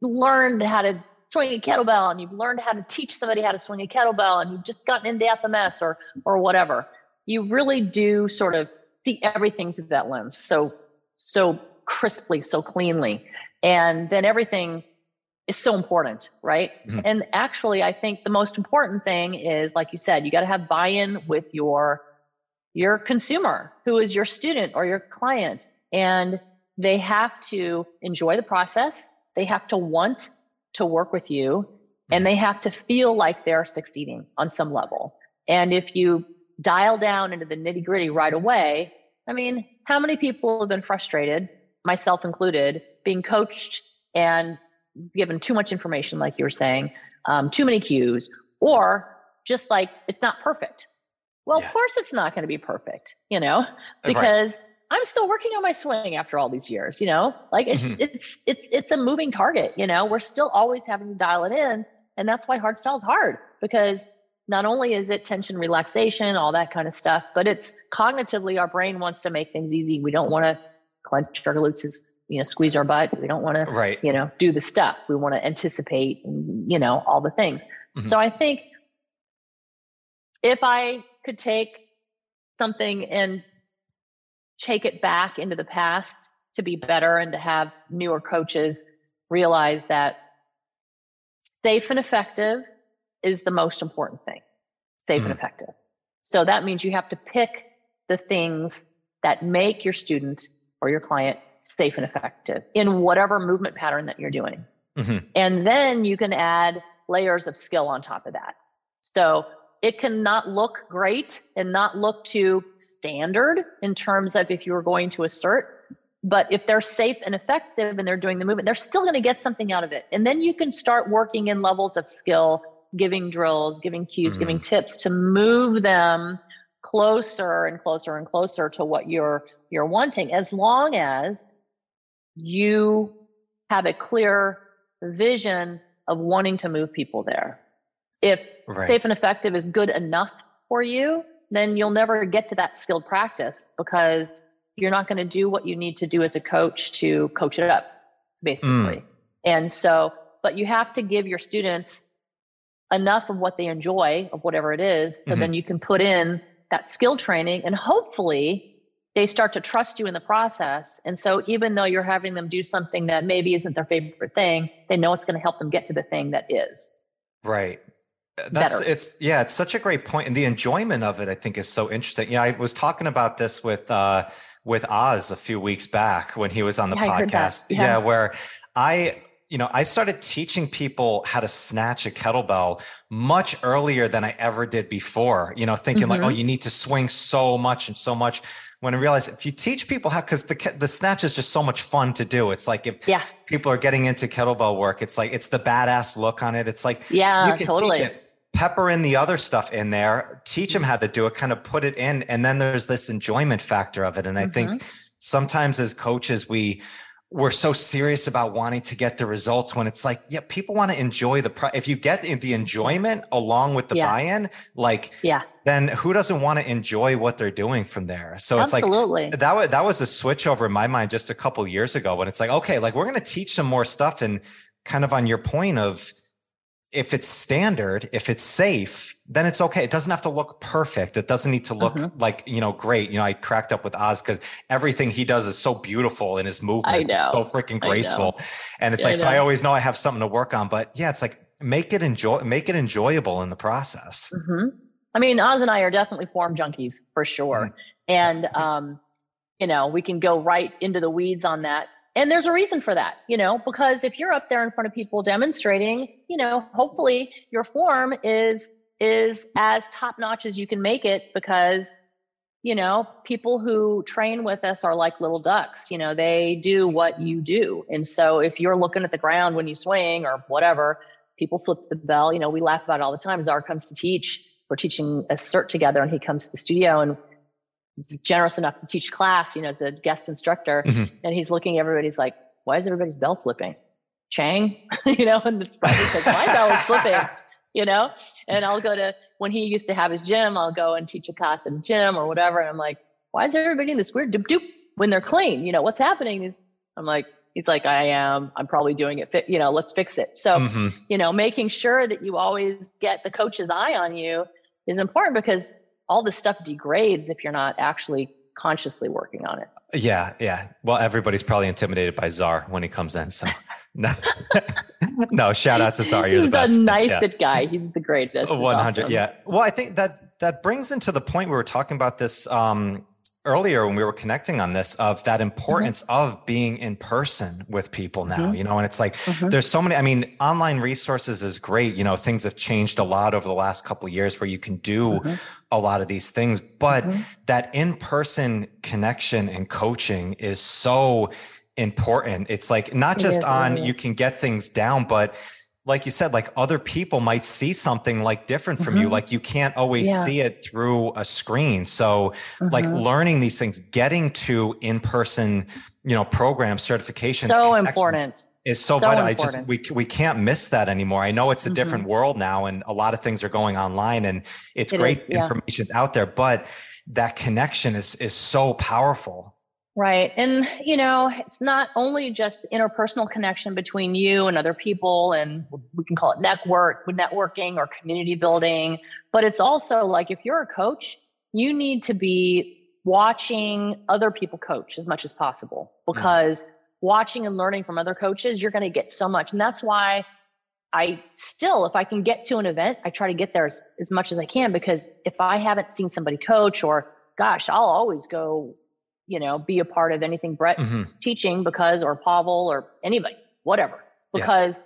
learned how to swing a kettlebell and you've learned how to teach somebody how to swing a kettlebell and you've just gotten into FMS or or whatever, you really do sort of see everything through that lens so so crisply, so cleanly. And then everything is so important, right? Mm-hmm. And actually, I think the most important thing is, like you said, you got to have buy-in with your your consumer, who is your student or your client, and they have to enjoy the process. They have to want to work with you and mm-hmm. they have to feel like they're succeeding on some level. And if you dial down into the nitty gritty right away, I mean, how many people have been frustrated, myself included, being coached and given too much information, like you were saying, um, too many cues, or just like it's not perfect? Well, yeah. of course, it's not going to be perfect, you know, because right. I'm still working on my swing after all these years, you know, like it's, mm-hmm. it's, it's, it's a moving target, you know, we're still always having to dial it in. And that's why hard style is hard because not only is it tension relaxation, all that kind of stuff, but it's cognitively our brain wants to make things easy. We don't want to clench our glutes, you know, squeeze our butt. We don't want to, right. you know, do the stuff. We want to anticipate, you know, all the things. Mm-hmm. So I think if I could take something and take it back into the past to be better and to have newer coaches realize that safe and effective is the most important thing. Safe mm-hmm. and effective. So that means you have to pick the things that make your student or your client safe and effective in whatever movement pattern that you're doing. Mm-hmm. And then you can add layers of skill on top of that. So it can not look great and not look too standard in terms of if you were going to assert. But if they're safe and effective and they're doing the movement, they're still going to get something out of it. And then you can start working in levels of skill, giving drills, giving cues, mm-hmm. giving tips to move them closer and closer and closer to what you're you're wanting as long as you have a clear vision of wanting to move people there. If right. safe and effective is good enough for you, then you'll never get to that skilled practice because you're not going to do what you need to do as a coach to coach it up, basically. Mm. And so, but you have to give your students enough of what they enjoy, of whatever it is, so mm-hmm. then you can put in that skill training and hopefully they start to trust you in the process. And so even though you're having them do something that maybe isn't their favorite thing, they know it's going to help them get to the thing that is. Right. That's better. it's yeah, it's such a great. And the enjoyment of it, I think, is so interesting. Yeah, I was talking about this with uh with Oz a few weeks back when he was on the yeah, podcast. Yeah. yeah, where I you know, I started teaching people how to snatch a kettlebell much earlier than I ever did before, you know, thinking mm-hmm. like, oh, you need to swing so much and so much when I realized if you teach people how, because the the snatch is just so much fun to do. It's like if yeah. people are getting into kettlebell work, it's like it's the badass look on it. It's like yeah, you can totally. it, pepper in the other stuff in there, teach them how to do it, kind of put it in, and then there's this enjoyment factor of it. And I mm-hmm. think sometimes as coaches we we're so serious about wanting to get the results when it's like yeah people want to enjoy the pro- if you get the enjoyment along with the yeah. buy-in like yeah then who doesn't want to enjoy what they're doing from there so Absolutely. it's like that was that was a switch over in my mind just a couple years ago when it's like okay like we're going to teach some more stuff and kind of on your point of if it's standard, if it's safe, then it's okay. It doesn't have to look perfect. It doesn't need to look mm-hmm. like, you know, great. You know, I cracked up with Oz because everything he does is so beautiful in his movement. So freaking graceful. And it's yeah, like, I so I always know I have something to work on. But yeah, it's like make it enjoy make it enjoyable in the process. Mm-hmm. I mean, Oz and I are definitely form junkies for sure. Mm-hmm. And um, you know, we can go right into the weeds on that and there's a reason for that you know because if you're up there in front of people demonstrating you know hopefully your form is is as top notch as you can make it because you know people who train with us are like little ducks you know they do what you mm-hmm. do. And so if you're looking at the ground when you swing or whatever people flip the bell you know we laugh about it all the time. Zar comes to teach. We're teaching a cert together and he comes to the studio and generous enough to teach class, you know, as a guest instructor. Mm-hmm. And he's looking at everybody, he's like, why is everybody's bell flipping? Chang, you know, and it's probably because my bell is flipping, you know? And I'll go to, when he used to have his gym, I'll go and teach a class at his gym or whatever. And I'm like, why is everybody in this weird doop doop when they're clean? You know, what's happening? Is I'm like, he's like, I am, I'm probably doing it, fit, you know, let's fix it. So, mm-hmm. you know, making sure that you always get the coach's eye on you is important because all this stuff degrades if you're not actually consciously working on it. Yeah, yeah. Well, everybody's probably intimidated by Zar when he comes in. So no, no. Shout out to Zar. You're He's the best. The nicest yeah. guy. He's the greatest. One hundred. Awesome. Yeah. Well, I think that that brings into the point we were talking about this um, earlier when we were connecting on this of that importance mm-hmm. of being in person with people now mm-hmm. you know and it's like mm-hmm. there's so many i mean online resources is great you know things have changed a lot over the last couple years where you can do mm-hmm. a lot of these things but mm-hmm. that in-person connection and coaching is so important it's like not just on you can get things down but like you said, like other people might see something like different from mm-hmm. you. Like you can't always yeah. see it through a screen. So mm-hmm. like learning these things, getting to in-person, you know, programs, certifications. So important. Is so, so vital. Important. I just we we can't miss that anymore. I know it's a mm-hmm. different world now, and a lot of things are going online, and it's it great is, yeah. information's out there, but that connection is is so powerful. Right. And, you know, it's not only just the interpersonal connection between you and other people, and we can call it network, networking or community building, but it's also like if you're a coach, you need to be watching other people coach as much as possible because mm. watching and learning from other coaches, you're going to get so much. And that's why I still, if I can get to an event, I try to get there as, as much as I can because if I haven't seen somebody coach or gosh, I'll always go, you know, be a part of anything Brett's mm-hmm. teaching because, or Pavel or anybody, whatever, because yeah.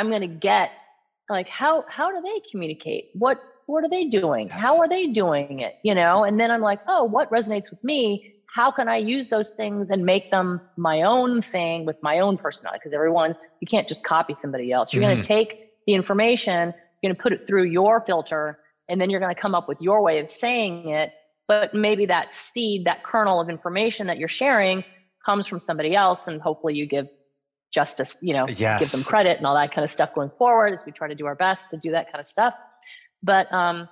I'm going to get like, how, how do they communicate? What, what are they doing? Yes. How are they doing it? You know, and then I'm like, oh, what resonates with me? How can I use those things and make them my own thing with my own personality? Because everyone, you can't just copy somebody else. You're mm-hmm. going to take the information, you're going to put it through your filter, and then you're going to come up with your way of saying it. But maybe that seed, that kernel of information that you're sharing comes from somebody else, and hopefully you give justice, you know, yes. give them credit and all that kind of stuff going forward as we try to do our best to do that kind of stuff. But um,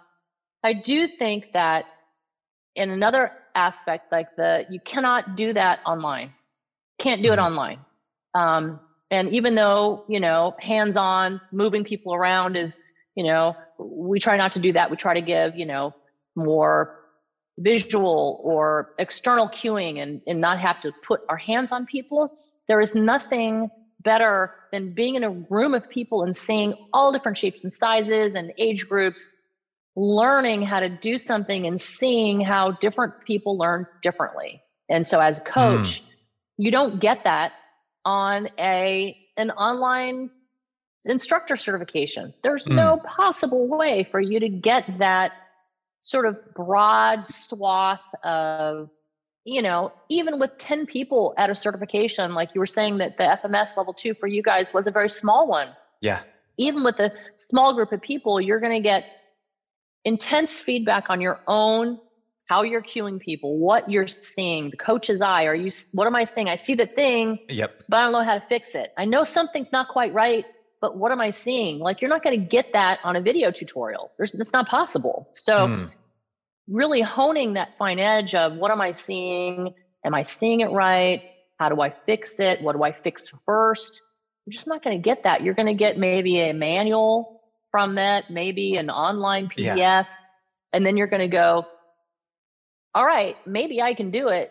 I do think that in another aspect, like the you cannot do that online. Can't do mm-hmm. it online. Um, and even though you know, hands-on, moving people around is, you know, we try not to do that. We try to give, you know, more visual or external cueing and, and not have to put our hands on people. There is nothing better than being in a room of people and seeing all different shapes and sizes and age groups, learning how to do something and seeing how different people learn differently. And so as a coach, mm. you don't get that on a an online instructor certification. There's mm. no possible way for you to get that sort of broad swath of you know, even with 10 people at a certification, like you were saying that the FMS level two for you guys was a very small one. Yeah. Even with a small group of people, you're going to get intense feedback on your own, how you're cueing people, what you're seeing, the coach's eye. Are you, what am I saying? I see the thing, yep. but I don't know how to fix it. I know something's not quite right, but what am I seeing? Like you're not going to get that on a video tutorial. There's, it's not possible. So, mm really honing that fine edge of what am I seeing? Am I seeing it right? How do I fix it? What do I fix first? You're just not going to get that. You're going to get maybe a manual from that, maybe an online PDF. Yeah. And then you're going to go, all right, maybe I can do it,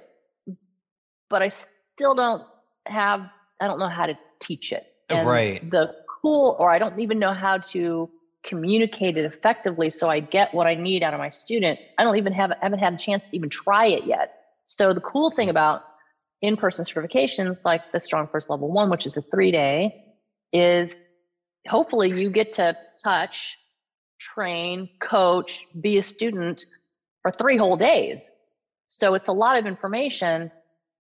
but I still don't have, I don't know how to teach it. And right. The cool, or I don't even know how to communicate it effectively so I get what I need out of my student, I don't even have I haven't had a chance to even try it yet. So the cool thing about in-person certifications like the Strong First Level One, which is a three-day, is hopefully you get to touch, train, coach, be a student for three whole days. So it's a lot of information,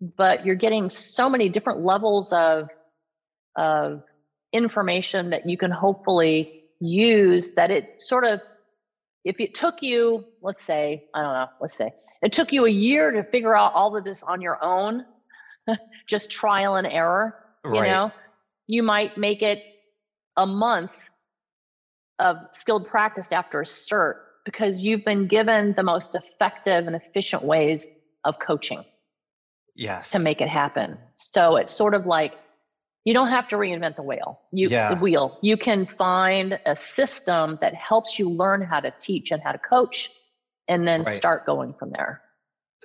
but you're getting so many different levels of of information that you can hopefully use that it sort of if it took you let's say i don't know let's say it took you a year to figure out all of this on your own just trial and error you right. know you might make it a month of skilled practice after a cert because you've been given the most effective and efficient ways of coaching yes to make it happen so it's sort of like you don't have to reinvent the wheel. You yeah. the wheel. You can find a system that helps you learn how to teach and how to coach, and then right. start going from there.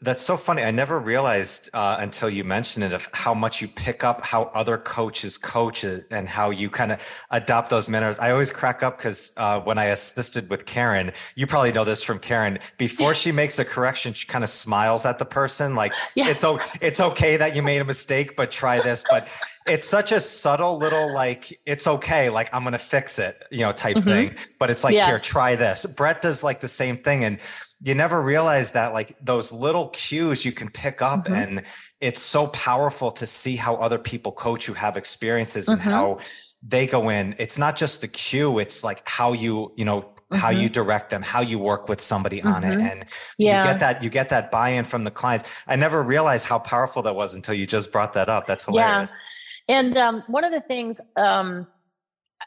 That's so funny. I never realized uh, until you mentioned it of how much you pick up how other coaches coach and how you kind of adopt those manners. I always crack up because uh, when I assisted with Karen, you probably know this from Karen. Before she makes a correction, she kind of smiles at the person, like yeah. it's it's okay that you made a mistake, but try this. But it's such a subtle little like it's okay, like I'm gonna fix it, you know, type mm-hmm. thing. But it's like yeah. here, try this. Brett does like the same thing and you never realize that like those little cues you can pick up mm-hmm. and it's so powerful to see how other people coach who have experiences mm-hmm. and how they go in it's not just the cue it's like how you you know mm-hmm. how you direct them how you work with somebody on it mm-hmm. and yeah. you get that you get that buy-in from the clients i never realized how powerful that was until you just brought that up that's hilarious yeah. And um, one of the things um,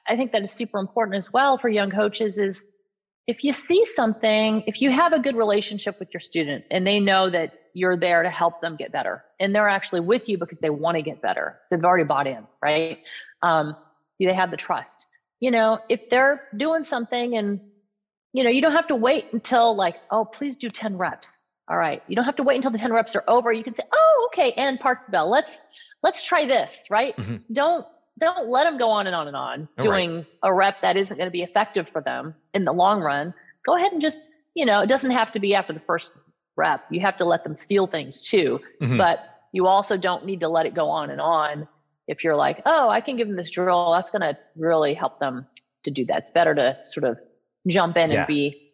i think that is super important as well for young coaches is if you see something, if you have a good relationship with your student and they know that you're there to help them get better and they're actually with you because they want to get better, so they've already bought in, right? Um, they have the trust. You know, if they're doing something and, you know, you don't have to wait until like, oh, please do 10 reps. All right. You don't have to wait until the 10 reps are over. You can say, oh, okay, and park the bell. Let's let's try this, right? Mm-hmm. Don't don't let them go on and on and on doing right. a rep that isn't going to be effective for them in the long run. Go ahead and just, you know, it doesn't have to be after the first rep. You have to let them feel things too. Mm-hmm. But you also don't need to let it go on and on. If you're like, oh, I can give them this drill, that's going to really help them to do that. It's better to sort of jump in yeah. and be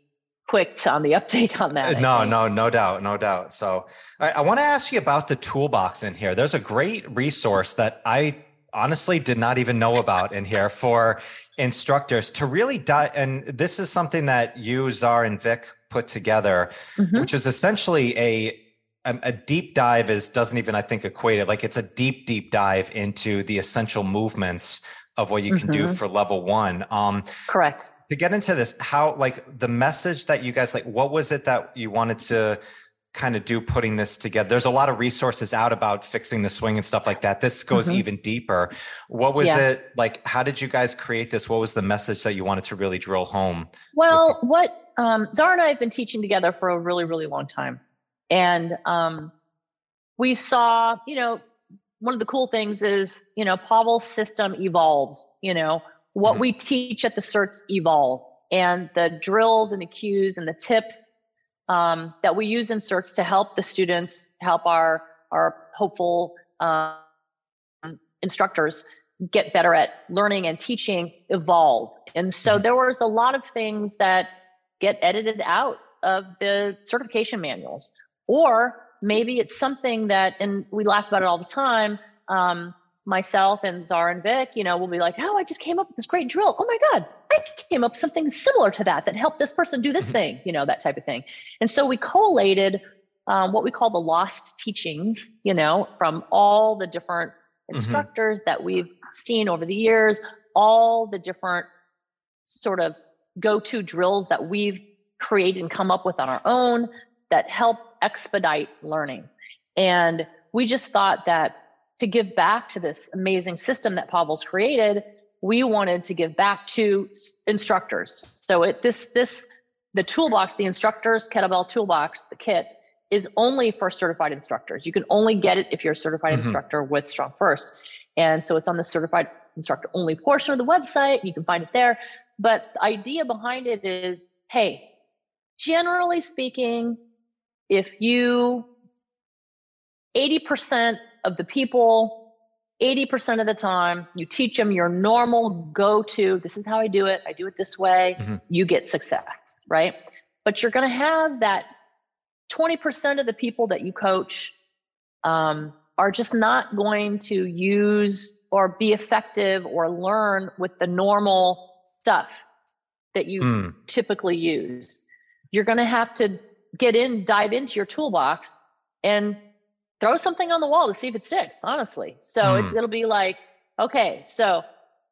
quick on the uptake on that. No, no, no doubt, no doubt. So I, I want to ask you about the toolbox in here. There's a great resource that I honestly did not even know about in here for instructors to really dive. And this is something that you, Zar, and Vic put together, mm-hmm. which is essentially a a deep dive is doesn't even I think equate it like it's a deep deep dive into the essential movements of what you can mm-hmm. do for level one. Um, Correct to get into this how like the message that you guys like what was it that you wanted to kind of do putting this together there's a lot of resources out about fixing the swing and stuff like that this goes mm-hmm. even deeper what was yeah. it like how did you guys create this what was the message that you wanted to really drill home well what um, Zar and i have been teaching together for a really really long time and um, we saw you know one of the cool things is you know pavel's system evolves you know what mm-hmm. we teach at the certs evolve and the drills and the cues and the tips um, that we use in certs to help the students help our our hopeful um, instructors get better at learning and teaching evolve and so mm-hmm. there was a lot of things that get edited out of the certification manuals or maybe it's something that and we laugh about it all the time um, myself and Zar and Vic, you know, we'll be like, oh, I just came up with this great drill. Oh my God, I came up with something similar to that that helped this person do this mm-hmm. thing, you know, that type of thing. And so we collated um, what we call the lost teachings, you know, from all the different mm-hmm. instructors mm-hmm. that we've seen over the years, all the different sort of go to drills that we've created and come up with on our own that help expedite learning. And we just thought that to give back to this amazing system that Pavel's created, we wanted to give back to instructors. So it this this the toolbox, the instructors kettlebell toolbox, the kit is only for certified instructors. You can only get it if you're a certified mm-hmm. instructor with Strong First. And so it's on the certified instructor only portion of the website. You can find it there. But the idea behind it is hey, generally speaking, if you 80% of the people 80% of the time you teach them your normal go to this is how i do it i do it this way mm-hmm. you get success right but you're going to have that 20% of the people that you coach um, are just not going to use or be effective or learn with the normal stuff that you mm. typically use you're going to have to get in dive into your toolbox and throw something on the wall to see if it sticks, honestly. So mm. it's it'll be like, okay, so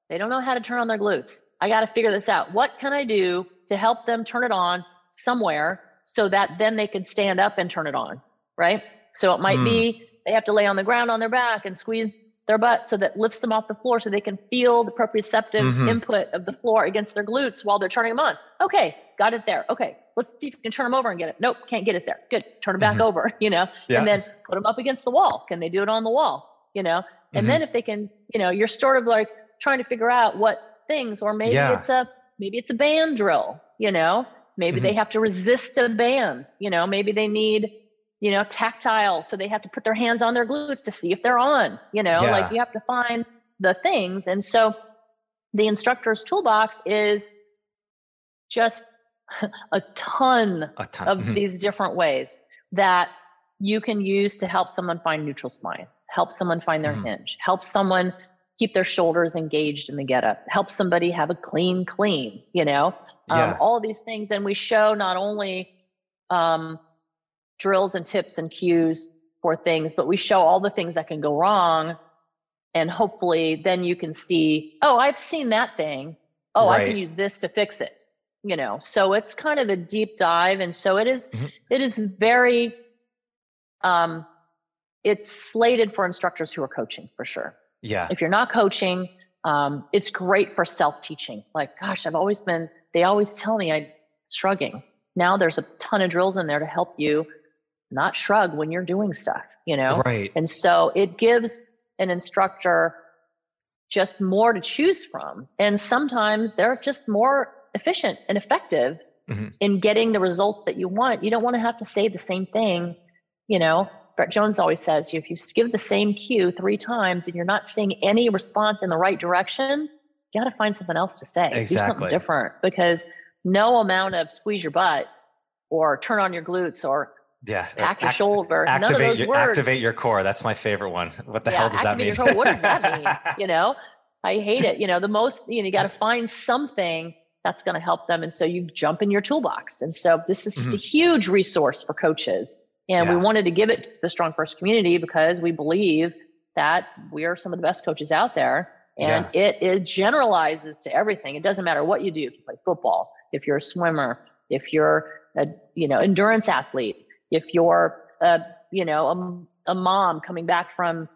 they don't know how to turn on their glutes. I got to figure this out. What can I do to help them turn it on somewhere so that then they can stand up and turn it on, right? So it might mm. be they have to lay on the ground on their back and squeeze their butt so that lifts them off the floor so they can feel the proprioceptive mm-hmm. input of the floor against their glutes while they're turning them on. Okay, got it there. Okay, let's see if we can turn them over and get it. Nope, can't get it there. Good, turn them back mm-hmm. over, you know, yeah. and then put them up against the wall. Can they do it on the wall, you know? And mm-hmm. then if they can, you know, you're sort of like trying to figure out what things, or maybe yeah. it's a maybe it's a band drill, you know, maybe they mm-hmm. have to resist a band, you know, maybe they need you know, tactile. So they have to put their hands on their glutes to see if they're on, you know, yeah. like you have to find the things. And so the instructor's toolbox is just a ton, a ton. of mm-hmm. these different ways that you can use to help someone find neutral spine, help someone find their mm-hmm. hinge, help someone keep their shoulders engaged in the get up, help somebody have a clean, clean, you know, um, yeah. all these things. And we show not only um, drills and tips and cues for things, but we show all the things that can go wrong. And hopefully then you can see, oh, I've seen that thing. Oh, right. I can use this to fix it. You know, so it's kind of a deep dive. And so it is, mm-hmm. it is very um it's slated for instructors who are coaching for sure. Yeah. If you're not coaching, um, it's great for self-teaching. Like, gosh, I've always been, they always tell me I'm shrugging. Now there's a ton of drills in there to help you not shrug when you're doing stuff, you know? Right. And so it gives an instructor just more to choose from. And sometimes they're just more efficient and effective mm-hmm. in getting the results that you want. You don't want to have to say the same thing. You know, Brett Jones always says if you give the same cue three times and you're not seeing any response in the right direction, you got to find something else to say. Exactly. Do something different because no amount of squeeze your butt or turn on your glutes or yeah, pack your shoulder. Activate your words. activate your core. That's my favorite one. What the yeah, hell does that mean? what does that mean? You know, I hate it. You know, the most you know, you got to find something that's going to help them, and so you jump in your toolbox. And so this is just mm-hmm. a huge resource for coaches, and yeah. we wanted to give it to the Strong First community because we believe that we are some of the best coaches out there, and yeah. it, it generalizes to everything. It doesn't matter what you do. If you play football, if you're a swimmer, if you're a you know endurance athlete if you're a you know a, a mom coming back from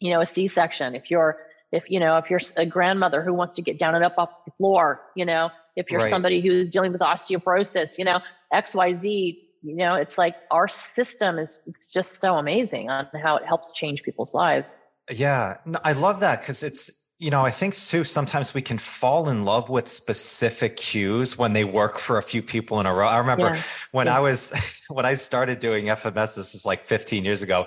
you know a c-section if you're if you know if you're a grandmother who wants to get down and up off the floor you know if you're right. somebody who's dealing with osteoporosis you know xyz you know it's like our system is it's just so amazing on how it helps change people's lives yeah no, i love that because it's you know, I think too, sometimes we can fall in love with specific cues when they work for a few people in a row. I remember yeah. when yeah. I was, when I started doing FMS, this is like 15 years ago.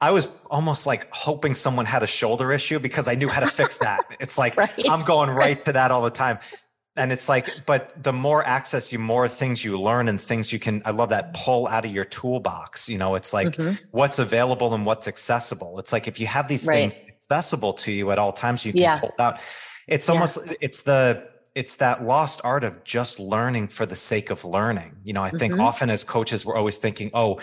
I was almost like hoping someone had a shoulder issue because I knew how to fix that. It's like, right. I'm going right to that all the time. And it's like, but the more access you, more things you learn and things you can, I love that pull out of your toolbox. You know, it's like mm-hmm. what's available and what's accessible. It's like if you have these right. things accessible to you at all times you can yeah. pull it out it's almost yeah. it's the it's that lost art of just learning for the sake of learning you know i think mm-hmm. often as coaches we're always thinking oh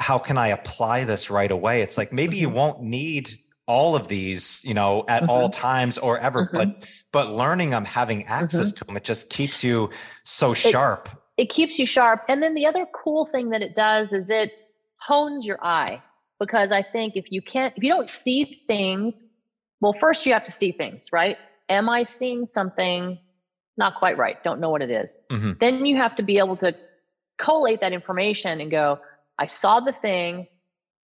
how can i apply this right away it's like maybe mm-hmm. you won't need all of these you know at mm-hmm. all times or ever but mm-hmm. but learning them having access mm-hmm. to them it just keeps you so sharp it, it keeps you sharp and then the other cool thing that it does is it hones your eye because I think if you can't, if you don't see things, well, first you have to see things, right? Am I seeing something not quite right? Don't know what it is. Mm-hmm. Then you have to be able to collate that information and go, I saw the thing.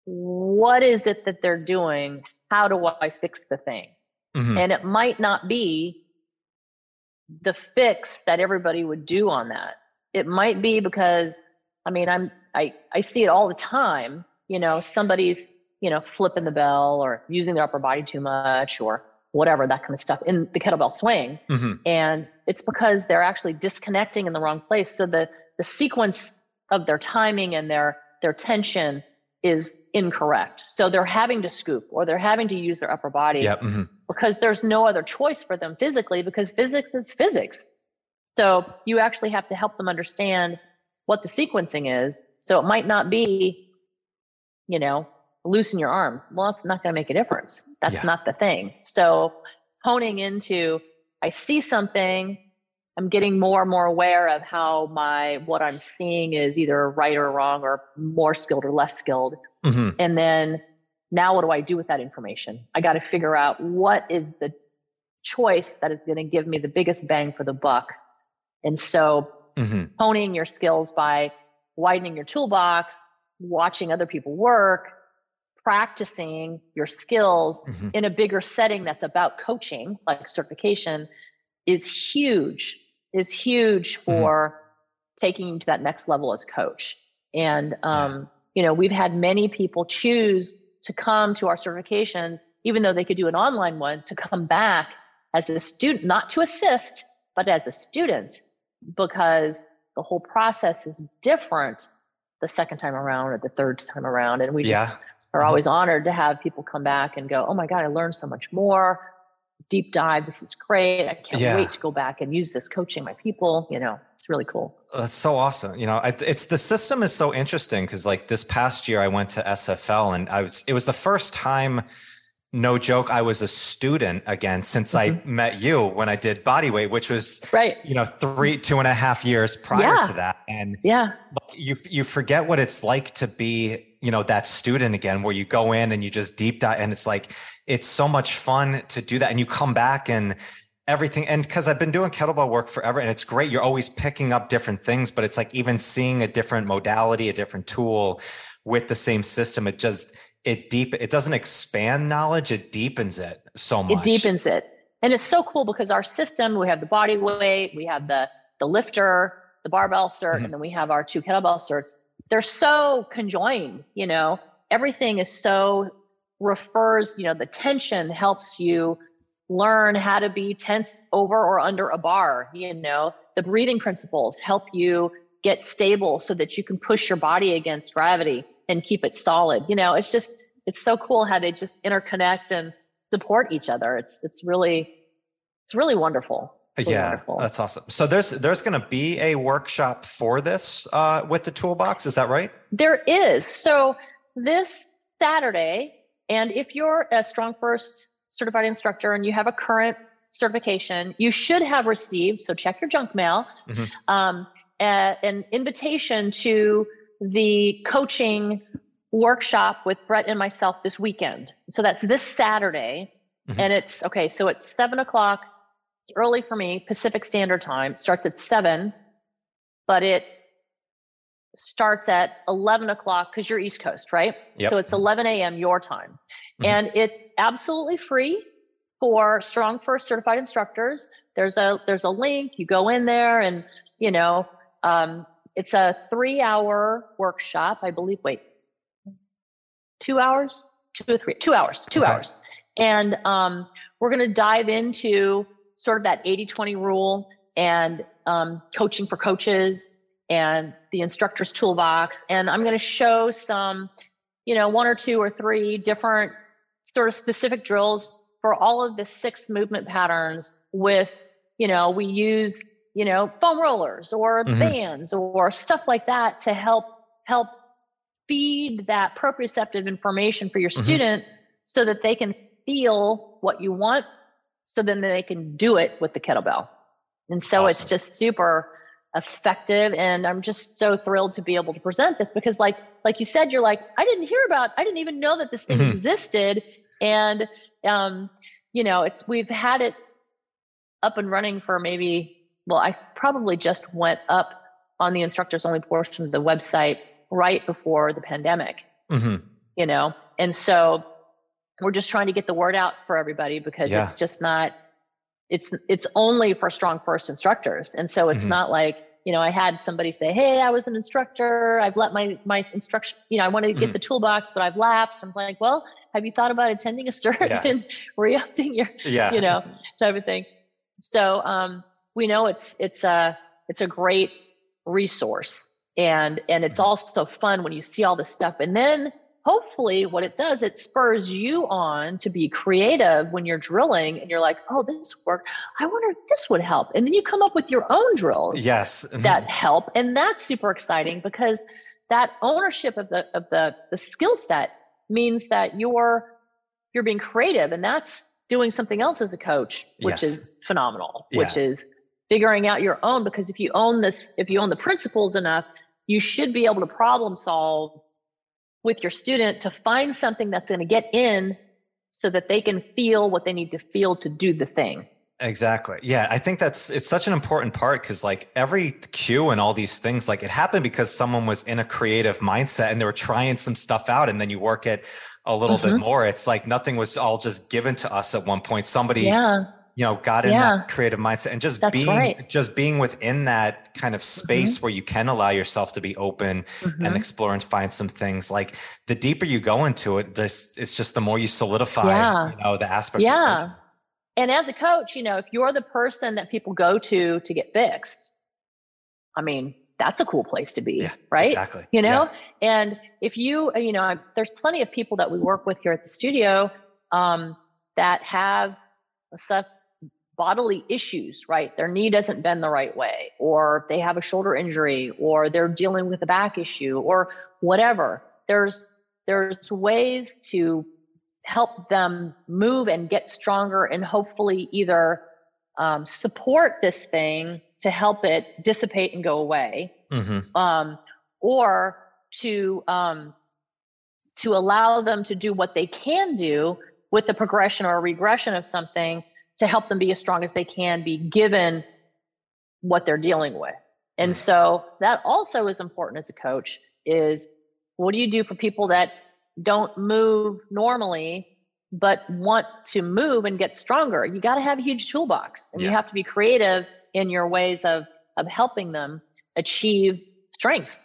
What is it that they're doing? How do I fix the thing? Mm-hmm. And it might not be the fix that everybody would do on that. It might be because, I mean, I'm, I, I see it all the time you know, somebody's, you know, flipping the bell or using their upper body too much or whatever, that kind of stuff in the kettlebell swing. Mm-hmm. And it's because they're actually disconnecting in the wrong place. So the the sequence of their timing and their their tension is incorrect. So they're having to scoop or they're having to use their upper body yep. mm-hmm. because there's no other choice for them physically because physics is physics. So you actually have to help them understand what the sequencing is. So it might not be you know, loosen your arms. Well, it's not going to make a difference. That's yeah. not the thing. So honing into, I see something, I'm getting more and more aware of how my what I'm seeing is either right or wrong or more skilled or less skilled. Mm-hmm. And then now what do I do with that information? I got to figure out what is the choice that is going to give me the biggest bang for the buck. And so mm-hmm. honing your skills by widening your toolbox, watching other people work, practicing your skills mm-hmm. in a bigger setting that's about coaching, like certification, is huge, is huge mm-hmm. for mm-hmm. taking you to that next level as a coach. And, um, you know, we've had many people choose to come to our certifications, even though they could do an online one, to come back as a student, not to assist, but as a student, because the whole process is different the second time around or the third time around. And we yeah. just are mm-hmm. always honored to have people come back and go, oh my God, I learned so much more. Deep dive. This is great. I can't yeah. wait to go back and use this coaching my people. You know, it's really cool. That's so awesome. You know, it's the system is so interesting because like this past year I went to SFL and I was, it was the first time no joke i was a student again since mm-hmm. i met you when i did body weight which was right you know three two and a half years prior yeah. to that and yeah you you forget what it's like to be you know that student again where you go in and you just deep dive and it's like it's so much fun to do that and you come back and everything and because i've been doing kettlebell work forever and it's great you're always picking up different things but it's like even seeing a different modality a different tool with the same system it just it deep it doesn't expand knowledge, it deepens it so much. It deepens it. And it's so cool because our system, we have the body weight, we have the the lifter, the barbell cert, mm-hmm. and then we have our two kettlebell certs. They're so conjoined, you know, everything is so refers, you know, the tension helps you learn how to be tense over or under a bar, you know, the breathing principles help you get stable so that you can push your body against gravity and keep it solid. You know, it's just it's so cool how they just interconnect and support each other. It's it's really it's really wonderful. Really yeah, wonderful. that's awesome. So there's there's going to be a workshop for this uh, with the toolbox. Is that right? There is. So this Saturday, and if you're a Strong First certified instructor and you have a current certification, you should have received. So check your junk mail. Mm-hmm. Um, a, an invitation to the coaching workshop with Brett and myself this weekend. So that's this Saturday. Mm-hmm. And it's okay. So it's seven o'clock. It's early for me, Pacific Standard Time. It starts at seven, but it starts at 11 o'clock because you're East Coast, right? Yep. So it's 11 a.m. your time. Mm-hmm. And it's absolutely free for strong first certified instructors. There's a there's a link. You go in there and you know um, it's a three hour workshop, I believe. Wait, two hours, two or three, two hours, two okay. hours. And um, we're going to dive into sort of that 80 20 rule and um, coaching for coaches and the instructor's toolbox. And I'm going to show some, you know, one or two or three different sort of specific drills for all of the six movement patterns with, you know, we use you know, foam rollers or mm-hmm. bands or stuff like that to help help feed that proprioceptive information for your mm-hmm. student so that they can feel what you want so then they can do it with the kettlebell. And so awesome. it's just super effective and I'm just so thrilled to be able to present this because like like you said you're like I didn't hear about I didn't even know that this thing mm-hmm. existed and um you know it's we've had it up and running for maybe well, I probably just went up on the instructors only portion of the website right before the pandemic, mm-hmm. you know? And so we're just trying to get the word out for everybody because yeah. it's just not, it's, it's only for strong first instructors. And so it's mm-hmm. not like, you know, I had somebody say, Hey, I was an instructor. I've let my, my instruction, you know, I wanted to get mm-hmm. the toolbox, but I've lapsed. I'm like, well, have you thought about attending a cert yeah. and re-upping your, yeah. you know, type of thing. So, um, we know it's it's a it's a great resource and and it's mm-hmm. also fun when you see all this stuff and then hopefully what it does it spurs you on to be creative when you're drilling and you're like oh this worked i wonder if this would help and then you come up with your own drills yes mm-hmm. that help and that's super exciting because that ownership of the of the the skill set means that you're you're being creative and that's doing something else as a coach which yes. is phenomenal yeah. which is figuring out your own because if you own this if you own the principles enough you should be able to problem solve with your student to find something that's going to get in so that they can feel what they need to feel to do the thing Exactly. Yeah, I think that's it's such an important part because like every cue and all these things, like it happened because someone was in a creative mindset and they were trying some stuff out, and then you work it a little mm-hmm. bit more. It's like nothing was all just given to us at one point. Somebody yeah you know got in yeah. that creative mindset and just That's being right. just being within that kind of space mm-hmm. where you can allow yourself to be open mm-hmm. and explore and find some things like the deeper you go into it this it's just the more you solidify yeah. you know the aspects yeah and as a coach you know if you're the person that people go to to get fixed i mean that's a cool place to be yeah, right exactly you know yeah. and if you you know there's plenty of people that we work with here at the studio um, that have stuff bodily issues, right? Their knee doesn't bend the right way, or they have a shoulder injury, or they're dealing with a back issue, or whatever. There's there's ways to help them move and get stronger, and hopefully either um, support this thing to help it dissipate and go away, mm-hmm. um, or to um, to allow them to do what they can do with the progression or regression of something to help them be as strong as they can be given what they're dealing with. And so that also is important as a coach is what do you do for people that don't move normally but want to move and get stronger you got to have a huge toolbox and yeah. you have to be creative in your ways of of helping them achieve strength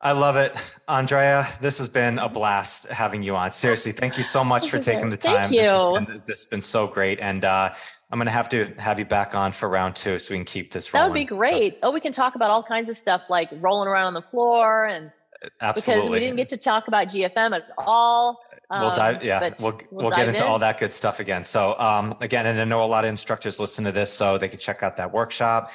I love it. Andrea, this has been a blast having you on. Seriously, thank you so much for taking the time. Thank you. This has been, this has been so great. And uh, I'm going to have to have you back on for round two so we can keep this rolling. That would be great. Oh, we can talk about all kinds of stuff like rolling around on the floor and Absolutely. because we didn't get to talk about GFM at all. Um, we'll dive, yeah, we'll, we'll, we'll get into in. all that good stuff again. So, um, again, and I know a lot of instructors listen to this, so they can check out that workshop.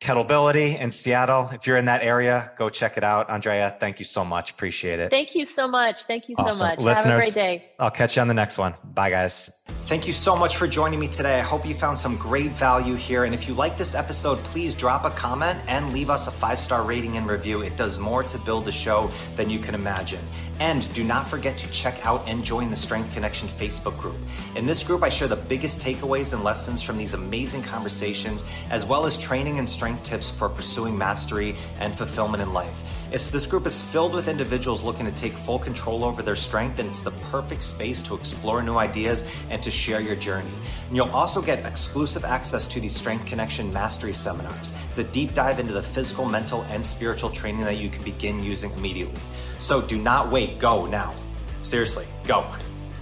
Kettlebility in Seattle. If you're in that area, go check it out. Andrea, thank you so much. Appreciate it. Thank you so much. Thank you awesome. so much. Listeners, Have a great day. I'll catch you on the next one. Bye, guys. Thank you so much for joining me today. I hope you found some great value here. And if you like this episode, please drop a comment and leave us a five star rating and review. It does more to build the show than you can imagine. And do not forget to check out and join the Strength Connection Facebook group. In this group, I share the biggest takeaways and lessons from these amazing conversations, as well as training and strength tips for pursuing mastery and fulfillment in life. This group is filled with individuals looking to take full control over their strength, and it's the perfect space to explore new ideas and to share your journey. And you'll also get exclusive access to the Strength Connection Mastery seminars. It's a deep dive into the physical, mental, and spiritual training that you can begin using immediately. So do not wait, go now. Seriously, go.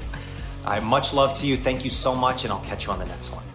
I much love to you. Thank you so much, and I'll catch you on the next one.